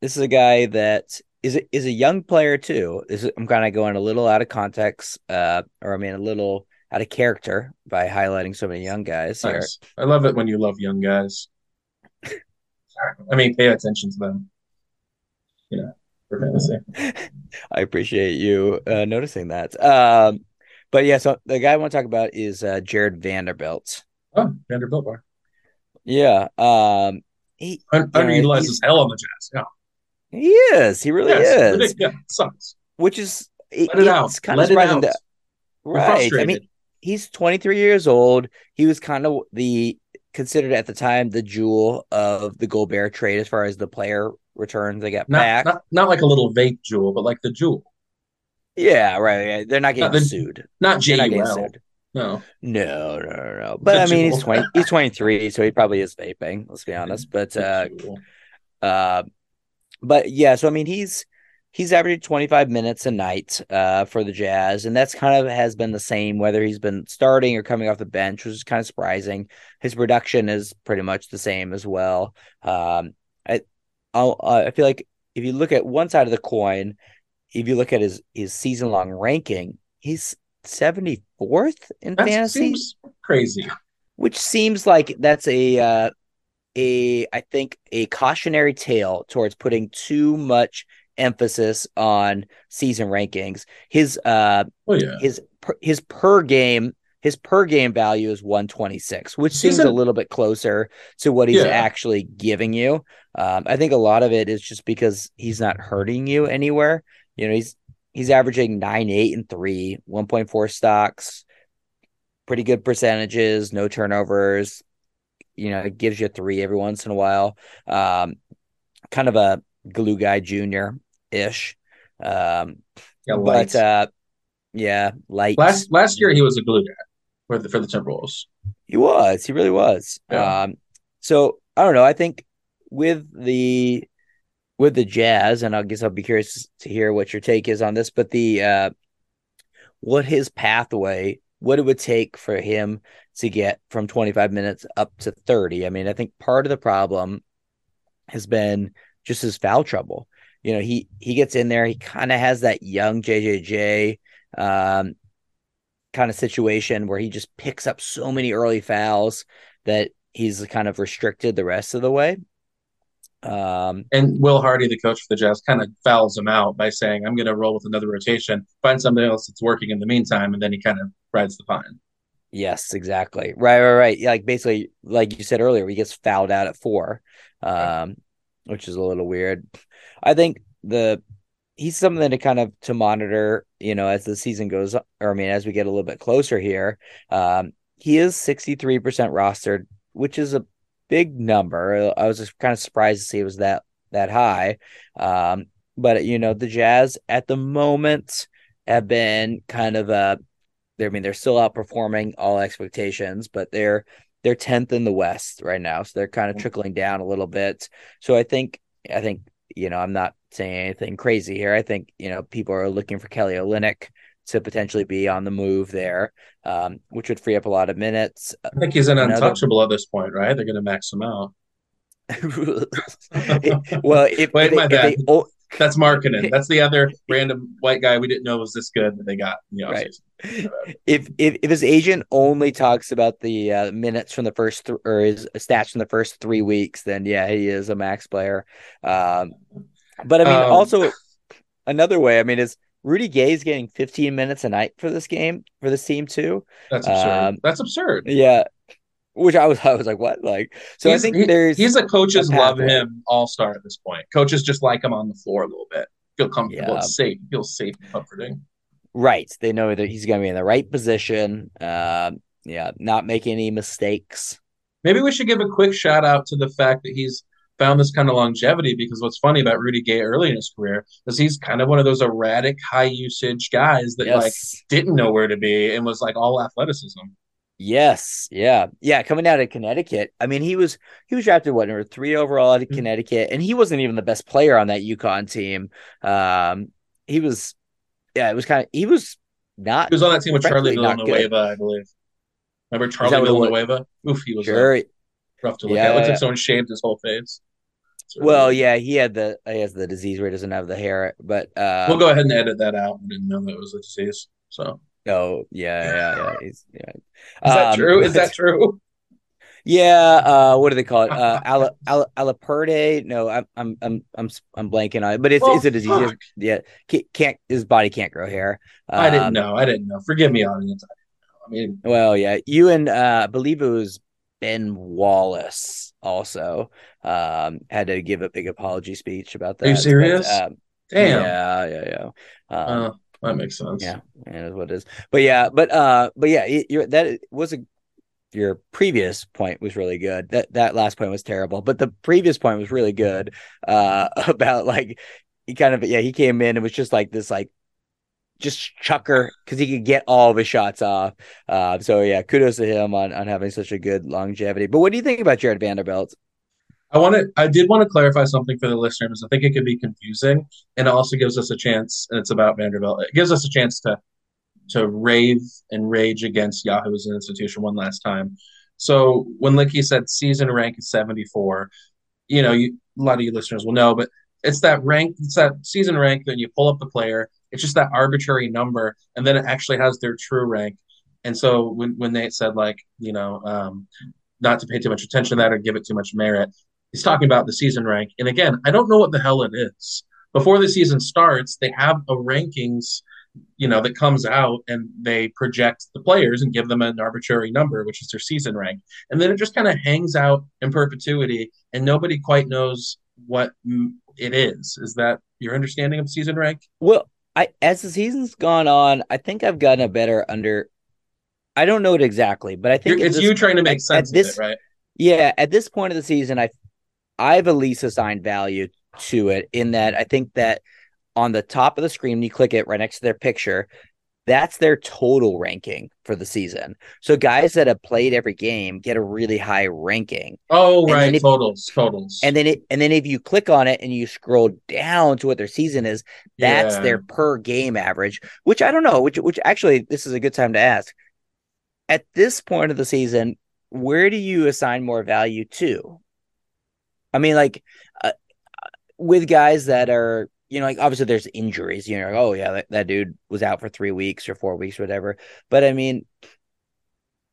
this is a guy that is a, is a young player too. Is, I'm kind of going a little out of context, uh, or I mean a little out of character by highlighting so many young guys. Nice. I love it when you love young guys. I mean, pay attention to them. You know, for fantasy. I appreciate you uh, noticing that. Um, but yeah, so the guy I want to talk about is uh, Jarred Vanderbilt. Oh, Vanderbilt bar. Yeah. Um, he Un- underutilized as hell on the Jazz. Yeah, he is. He really Yes, is. Yeah, sucks. Which is it, it out. it's kind Let of surprising out. that right. I mean, he's 23 years old. He was kind of the considered at the time the jewel of the Gobert trade as far as the player returns they got not, back. not not like a little vape jewel, but like the jewel. yeah, right. They're not getting the- sued. Not They're not getting JUUL. sued. No. No, no, no, no. But I mean, he's 20. He's 23, so he probably is vaping. Let's be honest. But uh, Uh, but yeah, so I mean, he's he's averaging 25 minutes a night uh, for the Jazz, and that's kind of has been the same whether he's been starting or coming off the bench, which is kind of surprising. His production is pretty much the same as well. Um, I I'll, I feel like if you look at one side of the coin, if you look at his his season long ranking, he's 74th in That fantasy seems crazy. which seems like that's a uh, a I think a cautionary tale towards putting too much emphasis on season rankings. His uh Oh yeah. his per, his per game his per game value is 126, which seems a little bit closer to what he's Yeah. actually giving you. Um, I think a lot of it is just because he's not hurting you anywhere. You know, he's he's averaging nine, eight, and three, 1.4 stocks, pretty good percentages, no turnovers. You know, it gives you three every once in a while. Um, kind of a glue guy junior ish. Um, Yeah, but uh, yeah, light. last last year he was a glue guy for the for the Timberwolves. He was. He really was. Yeah. Um, so I don't know. I think with the with the Jazz, and I guess I'll be curious to hear what your take is on this. But the uh, what his pathway, what it would take for him to get from 25 minutes up to 30. I mean, I think part of the problem has been just his foul trouble. You know, he he gets in there, he kind of has that young JJJ um, kind of situation where he just picks up so many early fouls that he's kind of restricted the rest of the way. Um, And Will Hardy, the coach for the Jazz, kind of fouls him out by saying, "I'm going to roll with another rotation, find something else that's working in the meantime," and then he kind of rides the pine. Yes, exactly. Right, right, right. Like basically, like you said earlier, he gets fouled out at four, um, which is a little weird. I think the he's something to kind of to monitor, you know, as the season goes, or I mean, as we get a little bit closer here. Um, he is sixty three percent rostered, which is a big number. I was just kind of surprised to see it was that that high. Um, but you know, the Jazz at the moment have been kind of they're, I mean, they're still outperforming all expectations, but they're they're tenth in the West right now, so they're kind of trickling down a little bit. So I think I think you know I'm not saying anything crazy here. I think you know people are looking for Kelly Olynyk to potentially be on the move there, um, which would free up a lot of minutes. I think he's an Another- untouchable at this point, right? They're going to max him out. well, if, Wait, if my they, if they That's marketing. That's the other random white guy we didn't know was this good that they got. in the Right. if if if his agent only talks about the uh, minutes from the first th- or his stats from the first three weeks, then yeah, he is a max player. Um, but I mean, Um, also another way. I mean, is Rudy Gay's getting 15 minutes a night for this game for this team too? That's absurd. Um, That's absurd. Yeah, which I was I was like, what? Like, so he's, I think he- there's he's a coaches a love him all star at this point. Coaches just like him on the floor a little bit. Feel comfortable. Yeah. It's safe. Feel safe and comforting. right. They know that he's going to be in the right position. Um, yeah, not make any mistakes. Maybe we should give a quick shout out to the fact that he's found this kind of longevity because what's funny about Rudy Gay early in his career is he's kind of one of those erratic, high usage guys that like didn't know where to be and was like all athleticism. Yes, yeah, yeah. Coming out of Connecticut, I mean, he was he was drafted what number three overall out of Mhm. Connecticut, and he wasn't even the best player on that UConn team. Um, he was, yeah, it was kind of he was not He was on that team with Charlie Frankly, not good. Villanueva, I believe. Remember Charlie it? Villanueva? Oof, he was uh, sure. rough to look Yeah, at. Looks yeah. like someone shaved his whole face. Well, yeah, he had the he has the disease where he doesn't have the hair, but uh, We'll go ahead and edit that out. I didn't know that was a disease. So oh yeah, yeah, yeah. He's, yeah. is that Um, true? Is that true? Yeah, uh, what do they call it? Uh, Ala, Ala, Alaperde? No, I'm I'm I'm I'm I'm blanking on it. But it's Well, is it a disease? Yeah, can't, can't his body can't grow hair. I didn't Um, know. I didn't know. Forgive me, audience. I mean, well, yeah, you and uh, I believe it was Ben Wallace also um had to give a big apology speech about that. are you But, serious? um, Damn. yeah, yeah, yeah. Um, Uh, that makes sense. yeah, it is what it is. But yeah, but uh, but yeah, it, that was a your previous point was really good. That that last point was terrible, but the previous point was really good. Uh, about like he kind of yeah he came in and was just like this like just chucker because he could get all of his shots off. Uh, so yeah, kudos to him on on having such a good longevity. But what do you think about Jarred Vanderbilt? I want to. I did want to clarify something for the listeners. I think it could be confusing, and it also gives us a chance. And it's about Vanderbilt. It gives us a chance to to rave and rage against Yahoo as an institution one last time. So when Licky said season rank is seventy four, you know, you, a lot of you listeners will know, but it's that rank, it's that season rank that you pull up the player. It's just that arbitrary number, and then it actually has their true rank. And so when when Nate said like, you know, um, not to pay too much attention to that or give it too much merit, he's talking about the season rank. And again, I don't know what the hell it is. Before the season starts, they have a rankings you know that comes out and they project the players and give them an arbitrary number which is their season rank and then it just kind of hangs out in perpetuity and nobody quite knows what it is is that your understanding of season rank Well, I as the season's gone on, I think I've gotten a better under. I don't know it exactly, but I You're, think it's this- you trying to make sense at this it right Yeah, at this point of the season, I I've at least assigned value to it in that I think that on the top of the screen, when you click it right next to their picture, that's their total ranking for the season. So guys that have played every game get a really high ranking. oh And right if- totals totals And then it and then if you click on it and you scroll down to what their season is, that's Yeah. their per game average, which I don't know, which which actually this is a good time to ask. At this point of the season, where do you assign more value to? I mean, like uh, with guys that are, you know, like obviously there's injuries, you know, oh yeah, that, that dude was out for three weeks or four weeks, or whatever. But I mean,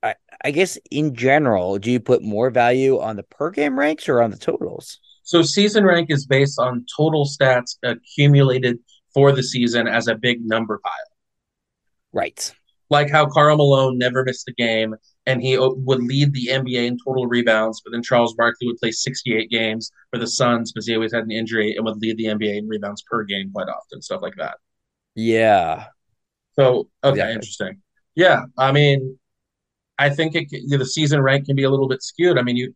I I guess in general, do you put more value on the per game ranks or on the totals? so season rank is based on total stats accumulated for the season as a big number pile Right. like how Karl Malone never missed a game and he uh, would lead the NBA in total rebounds, but then Charles Barkley would play 68 games for the Suns because he always had an injury and would lead the NBA in rebounds per game quite often, stuff like that. Yeah. So, okay, Exactly. interesting. Yeah, I mean, I think it, the season rank can be a little bit skewed. I mean, you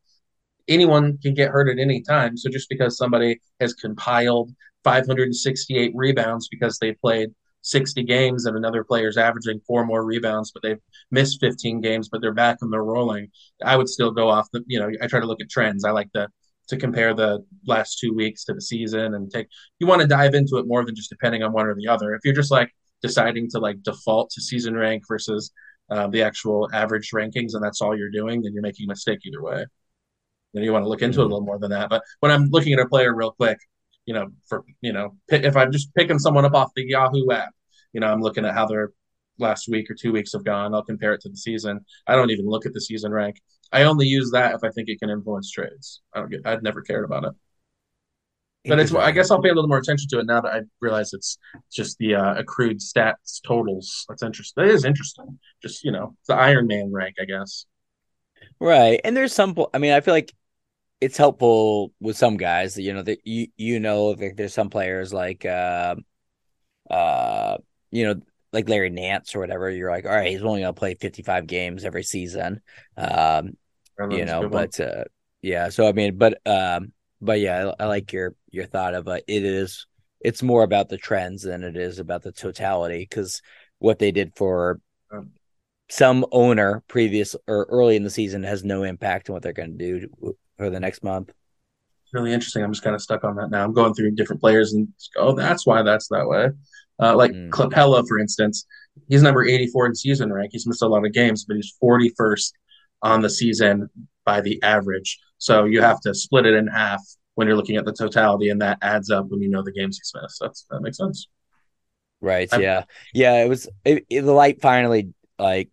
anyone can get hurt at any time. So just because somebody has compiled 568 rebounds because they played 60 games and another player's averaging four more rebounds, but they've missed 15 games, but they're back and they're rolling, I would still go off the, you know, I try to look at trends. I like to to compare the last two weeks to the season and take you want to dive into it more than just depending on one or the other. If you're just like deciding to like default to season rank versus uh, the actual average rankings and that's all you're doing, then you're making a mistake either way Then you want to look into it a little more than that. But when I'm looking at a player real quick, you know, for you know, if I'm just picking someone up off the Yahoo app, you know, I'm looking at how their last week or two weeks have gone. I'll compare it to the season. I don't even look at the season rank. I only use that if I think it can influence trades. I don't get. I'd never cared about it, but it's. I guess I'll pay a little more attention to it now that I realize it's just the uh, accrued stats totals. That's interesting. That is interesting. Just you know, the Iron Man rank, I guess. Right. And there's some, I mean, I feel like it's helpful with some guys that, you know, that you, you know, that there's some players like, uh, uh, you know, like Larry Nance or whatever. You're like, all right, he's only going to play 55 games every season. Um, you know, but, uh, yeah. So, I mean, but, um, but yeah, I, I like your, your thought of, uh, it is, it's more about the trends than it is about the totality because what they did for Um, some owner previous or early in the season has no impact on what they're going to do for the next month. really interesting. I'm just kind of stuck on that now. I'm going through different players and oh, that's why that's that way. Uh, like Mm. Capela, for instance, he's number 84 in season rank. He's missed a lot of games, but he's 41st on the season by the average. So you have to split it in half when you're looking at the totality, and that adds up when you know the games he's missed. That's that makes sense. Right. I'm- yeah. Yeah. It was it, it- the light finally like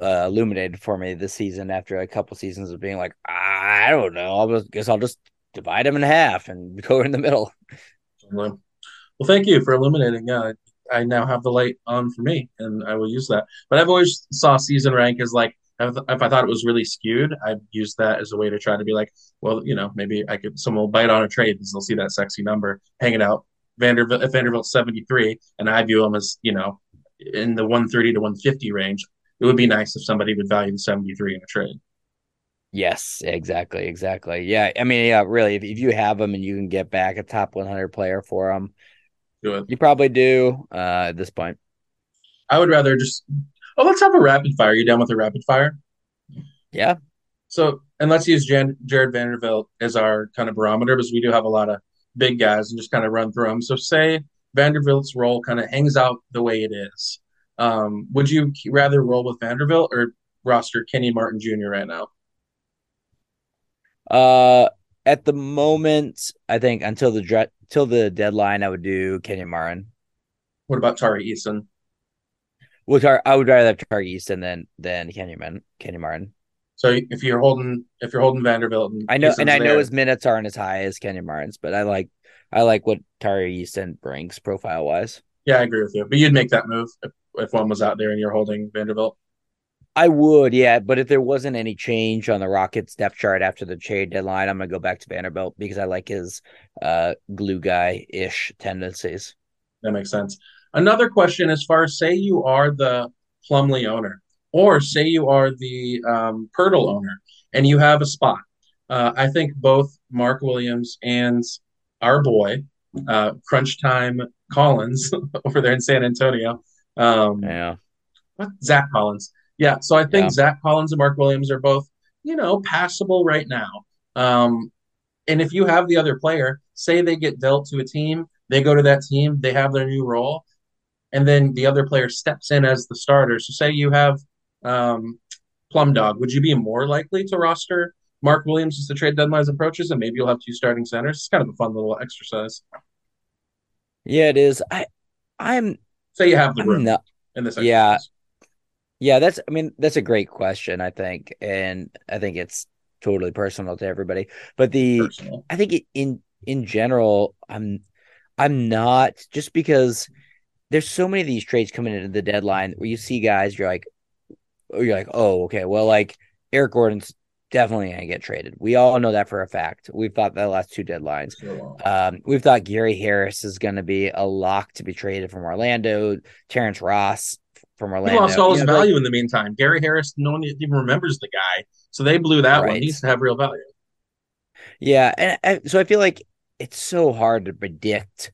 uh, illuminated for me this season after a couple seasons of being like, I don't know. I guess I'll just divide them in half and go in the middle. Well, thank you for illuminating. Yeah, I now have the light on for me, and I will use that. But I've always saw season rank as like if, I thought it was really skewed, I'd use that as a way to try to be like, well, you know, maybe I could someone will bite on a trade because they'll see that sexy number hanging out. Vanderbilt, if Vanderbilt's 73, and I view them as, you know, in the 130 to 150 range, it would be nice if somebody would value the 73 in a trade. Yes, exactly, exactly. Yeah, I mean, yeah, really, if, if you have them and you can get back a top 100 player for them, Good. you probably do uh, at this point. I would rather just. Oh, let's have a rapid fire. You done with a rapid fire? Yeah. So, and let's use Jan- Jarred Vanderbilt as our kind of barometer because we do have a lot of big guys and just kind of run through them. So, say Vanderbilt's role kind of hangs out the way it is. Um, would you rather roll with Vanderbilt or roster Kenny Martin Jr. right now? Uh, at the moment, I think until the dre- till the deadline, I would do Kenny Martin. What about Tari Eason? Well, Tar- I would rather have Tari Eason than than Kenyon Kenyon Martin. So if you're holding if you're holding Vanderbilt, and I know, Eason's and I there, know his minutes aren't as high as Kenny Martin's, but I like I like what Tari Eason brings profile wise. Yeah, I agree with you. But you'd make that move if, if one was out there and you're holding Vanderbilt. I would, yeah. But if there wasn't any change on the Rockets depth chart after the trade deadline, I'm gonna go back to Vanderbilt because I like his uh, glue guy ish tendencies. That makes sense. Another question as far as say you are the Plumlee owner, or say you are the um, Poeltl owner, and you have a spot. Uh, I think both Mark Williams and our boy, uh, Crunch Time Collins over there in San Antonio. Um, yeah. What? Zach Collins yeah, so I think yeah. Zach Collins and Mark Williams are both, you know, passable right now. Um, and if you have the other player, say they get dealt to a team, they go to that team, they have their new role, and then the other player steps in as the starter. So say you have um, Plum Dog, would you be more likely to roster Mark Williams as the trade deadline approaches, and maybe you'll have two starting centers? It's kind of a fun little exercise. Yeah, it is. I, I'm. Say you have the room not, in. Yeah, yeah, that's I mean, that's a great question, I think. And I think it's totally personal to everybody. But the personal. I think in in general, I'm I'm not just because there's so many of these trades coming into the deadline where you see guys, you're like, you're like, oh, okay, well, like Eric Gordon's definitely gonna get traded. We all know that for a fact. We've thought the last two deadlines. Um, we've thought Gary Harris is gonna be a lock to be traded from Orlando. Terrence Ross from Orlando. He lost all his value like, in the meantime. Gary Harris, no one even remembers the guy, so they blew that right. one. He needs to have real value. Yeah, and I, so I feel like it's so hard to predict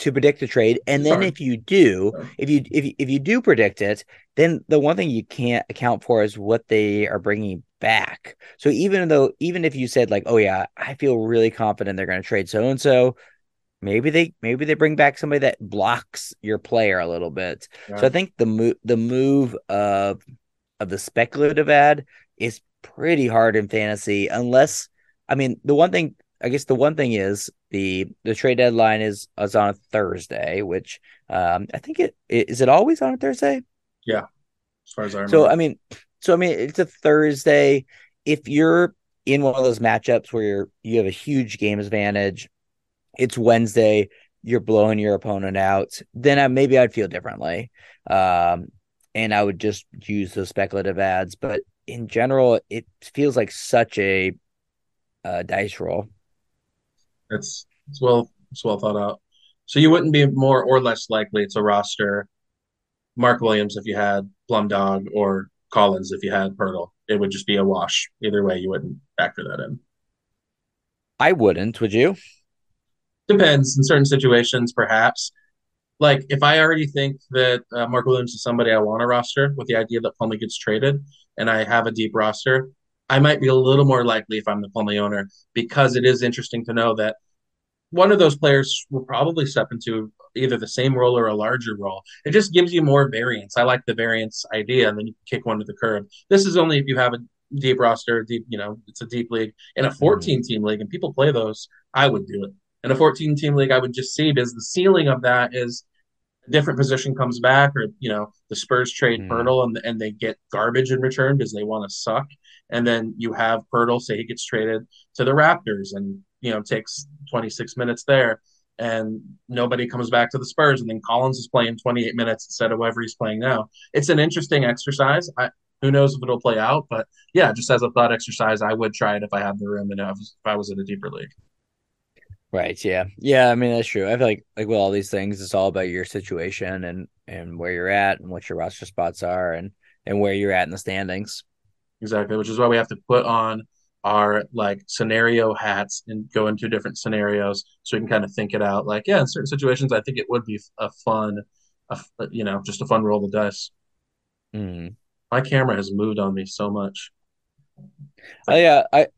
to predict a trade, and then if you do, if you if you, if you do predict it, then the one thing you can't account for is what they are bringing back. So even though even if you said like, oh yeah, I feel really confident they're going to trade so and so, maybe they maybe they bring back somebody that blocks your player a little bit. Right. So I think the move the move of of the speculative ad is pretty hard in fantasy unless I mean the one thing I guess the one thing is the the trade deadline is is on a Thursday, which um I think it is it always on a Thursday? Yeah. As far as I remember. So I mean so I mean it's a Thursday. If you're in one of those matchups where you're you have a huge game advantage it's Wednesday, you're blowing your opponent out, then I, maybe I'd feel differently. Um, and I would just use those speculative ads. But in general, it feels like such a uh, dice roll. It's it's well it's well thought out. So you wouldn't be more or less likely to roster Mark Williams if you had Plum Dog or Collins if you had Poeltl. It would just be a wash. Either way, you wouldn't factor that in. I wouldn't. Would you? Depends in certain situations, perhaps. Like if I already think that uh, Mark Williams is somebody I want to roster with the idea that Plumlee gets traded, and I have a deep roster, I might be a little more likely if I'm the Plumlee owner because it is interesting to know that one of those players will probably step into either the same role or a larger role. It just gives you more variance. I like the variance idea, and then you can kick one to the curb. This is only if you have a deep roster, deep, you know, it's a deep league in a 14 team league, and people play those. I would do it in a 14 team league, I would just see because the ceiling of that is a different position comes back, or you know the Spurs trade Mm. Poeltl and and they get garbage in return because they want to suck, and then you have Poeltl say he gets traded to the Raptors and you know takes 26 minutes there, and nobody comes back to the Spurs, and then Collins is playing 28 minutes instead of whoever he's playing now. It's an interesting exercise. I, who knows if it'll play out, but yeah, just as a thought exercise, I would try it if I had the room and if I was in a deeper league. Right. Yeah. Yeah. I mean, that's true. I feel like like with all these things, it's all about your situation and and where you're at and what your roster spots are and and where you're at in the standings. Exactly, which is why we have to put on our like scenario hats and go into different scenarios so we can kind of think it out. Like, yeah, in certain situations, I think it would be a fun, a, you know, just a fun roll of dice. Mm. My camera has moved on me so much. Oh yeah, I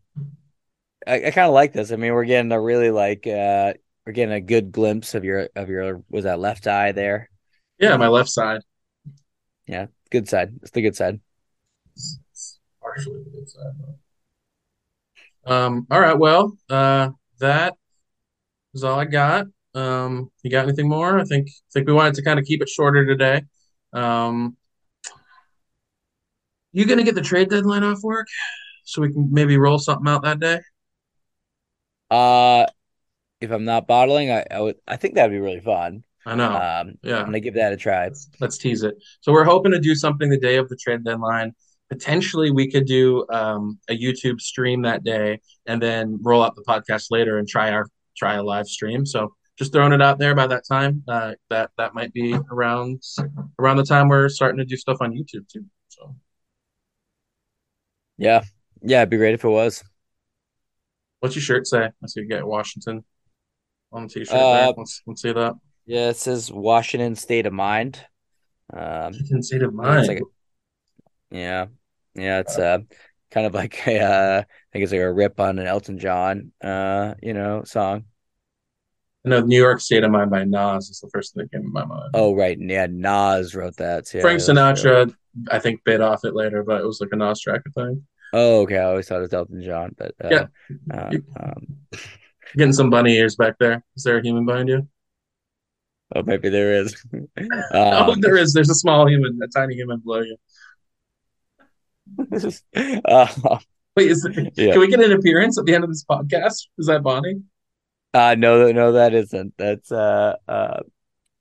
I, I kind of like this. I mean, we're getting a really like uh we're getting a good glimpse of your of your was that left eye there. Yeah, my left side. Yeah, good side. It's the good side. Partially the good side. Though. Um. All right. Well, uh, that is all I got. Um. You got anything more? I think I think we wanted to kind of keep it shorter today. Um. You gonna get the trade deadline off work so we can maybe roll something out that day? Uh, if I'm not bottling, I I would I think that'd be really fun. I know. Um, yeah, I'm gonna give that a try. Let's, let's tease it. So we're hoping to do something the day of the trade deadline. Potentially, we could do um, a YouTube stream that day, and then roll out the podcast later and try our try a live stream. So just throwing it out there. By that time, uh, that that might be around around the time we're starting to do stuff on YouTube too. So Yeah, yeah, it'd be great if it was. what's your shirt say? I see you get Washington on the t-shirt. Uh, Let's let's see that. yeah, it says Washington State of Mind. Um, Washington State of I think it's Mind. like yeah, yeah, it's uh kind of like a uh, I think it's like a rip on an Elton John uh you know song. I know New York State of Mind by Nas is the first thing that came to my mind. Oh right, yeah, Nas wrote that. Frank true. Sinatra, I think, bit off it later, but it was like a Nas track thing. Oh okay, I always thought it was Elton John, but uh, Yeah, uh um, getting some bunny ears back there. Is there a human behind you? oh maybe there is. Oh, um, there is. There's a small human, a tiny human below you. Uh, Wait, is yeah. can we get an appearance at the end of this podcast? Is that Bonnie? Uh no, no, that isn't. That's uh uh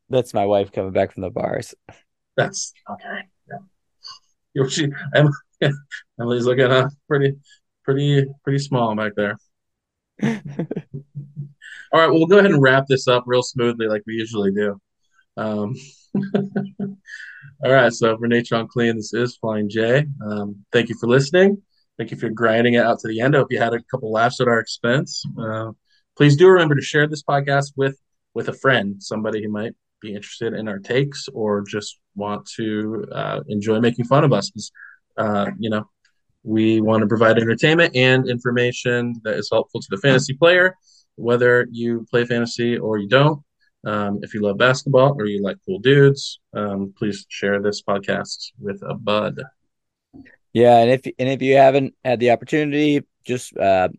that's my wife coming back from the bars. That's okay. Yeah. You- She, Em- Emily's looking uh, pretty, pretty, pretty small back there. All right, well, we'll go ahead and wrap this up real smoothly, like we usually do. Um, all right, so for Natron Clean, this is Flying J. Um, thank you for listening. Thank you for grinding it out to the end. I hope you had a couple laughs at our expense. Uh, please do remember to share this podcast with with a friend, somebody who might be interested in our takes or just want to uh, enjoy making fun of us. Uh, you know, we want to provide entertainment and information that is helpful to the fantasy player, whether you play fantasy or you don't. Um, if you love basketball or you like cool dudes, um, please share this podcast with a bud. Yeah, and if and if you haven't had the opportunity, just uh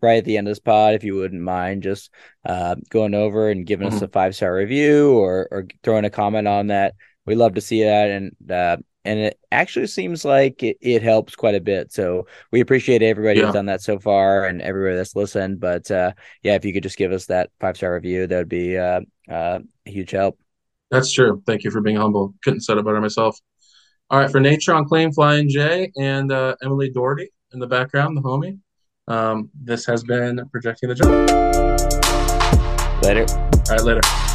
right at the end of this pod, if you wouldn't mind just uh going over and giving us Mhm. a five star review or or throwing a comment on that. We love to see that and uh and it actually seems like it, it helps quite a bit. So we appreciate everybody who's done that so far and everybody that's listened. But uh yeah, if you could just give us that five star review, that would be uh uh huge help. that's true. Thank you for being humble. Couldn't say it better myself. All right, for Natron Clean, Flying J, and uh, Emily Doherty in the background, the homie. Um, this has been Projecting the Jump. Later. All right, later.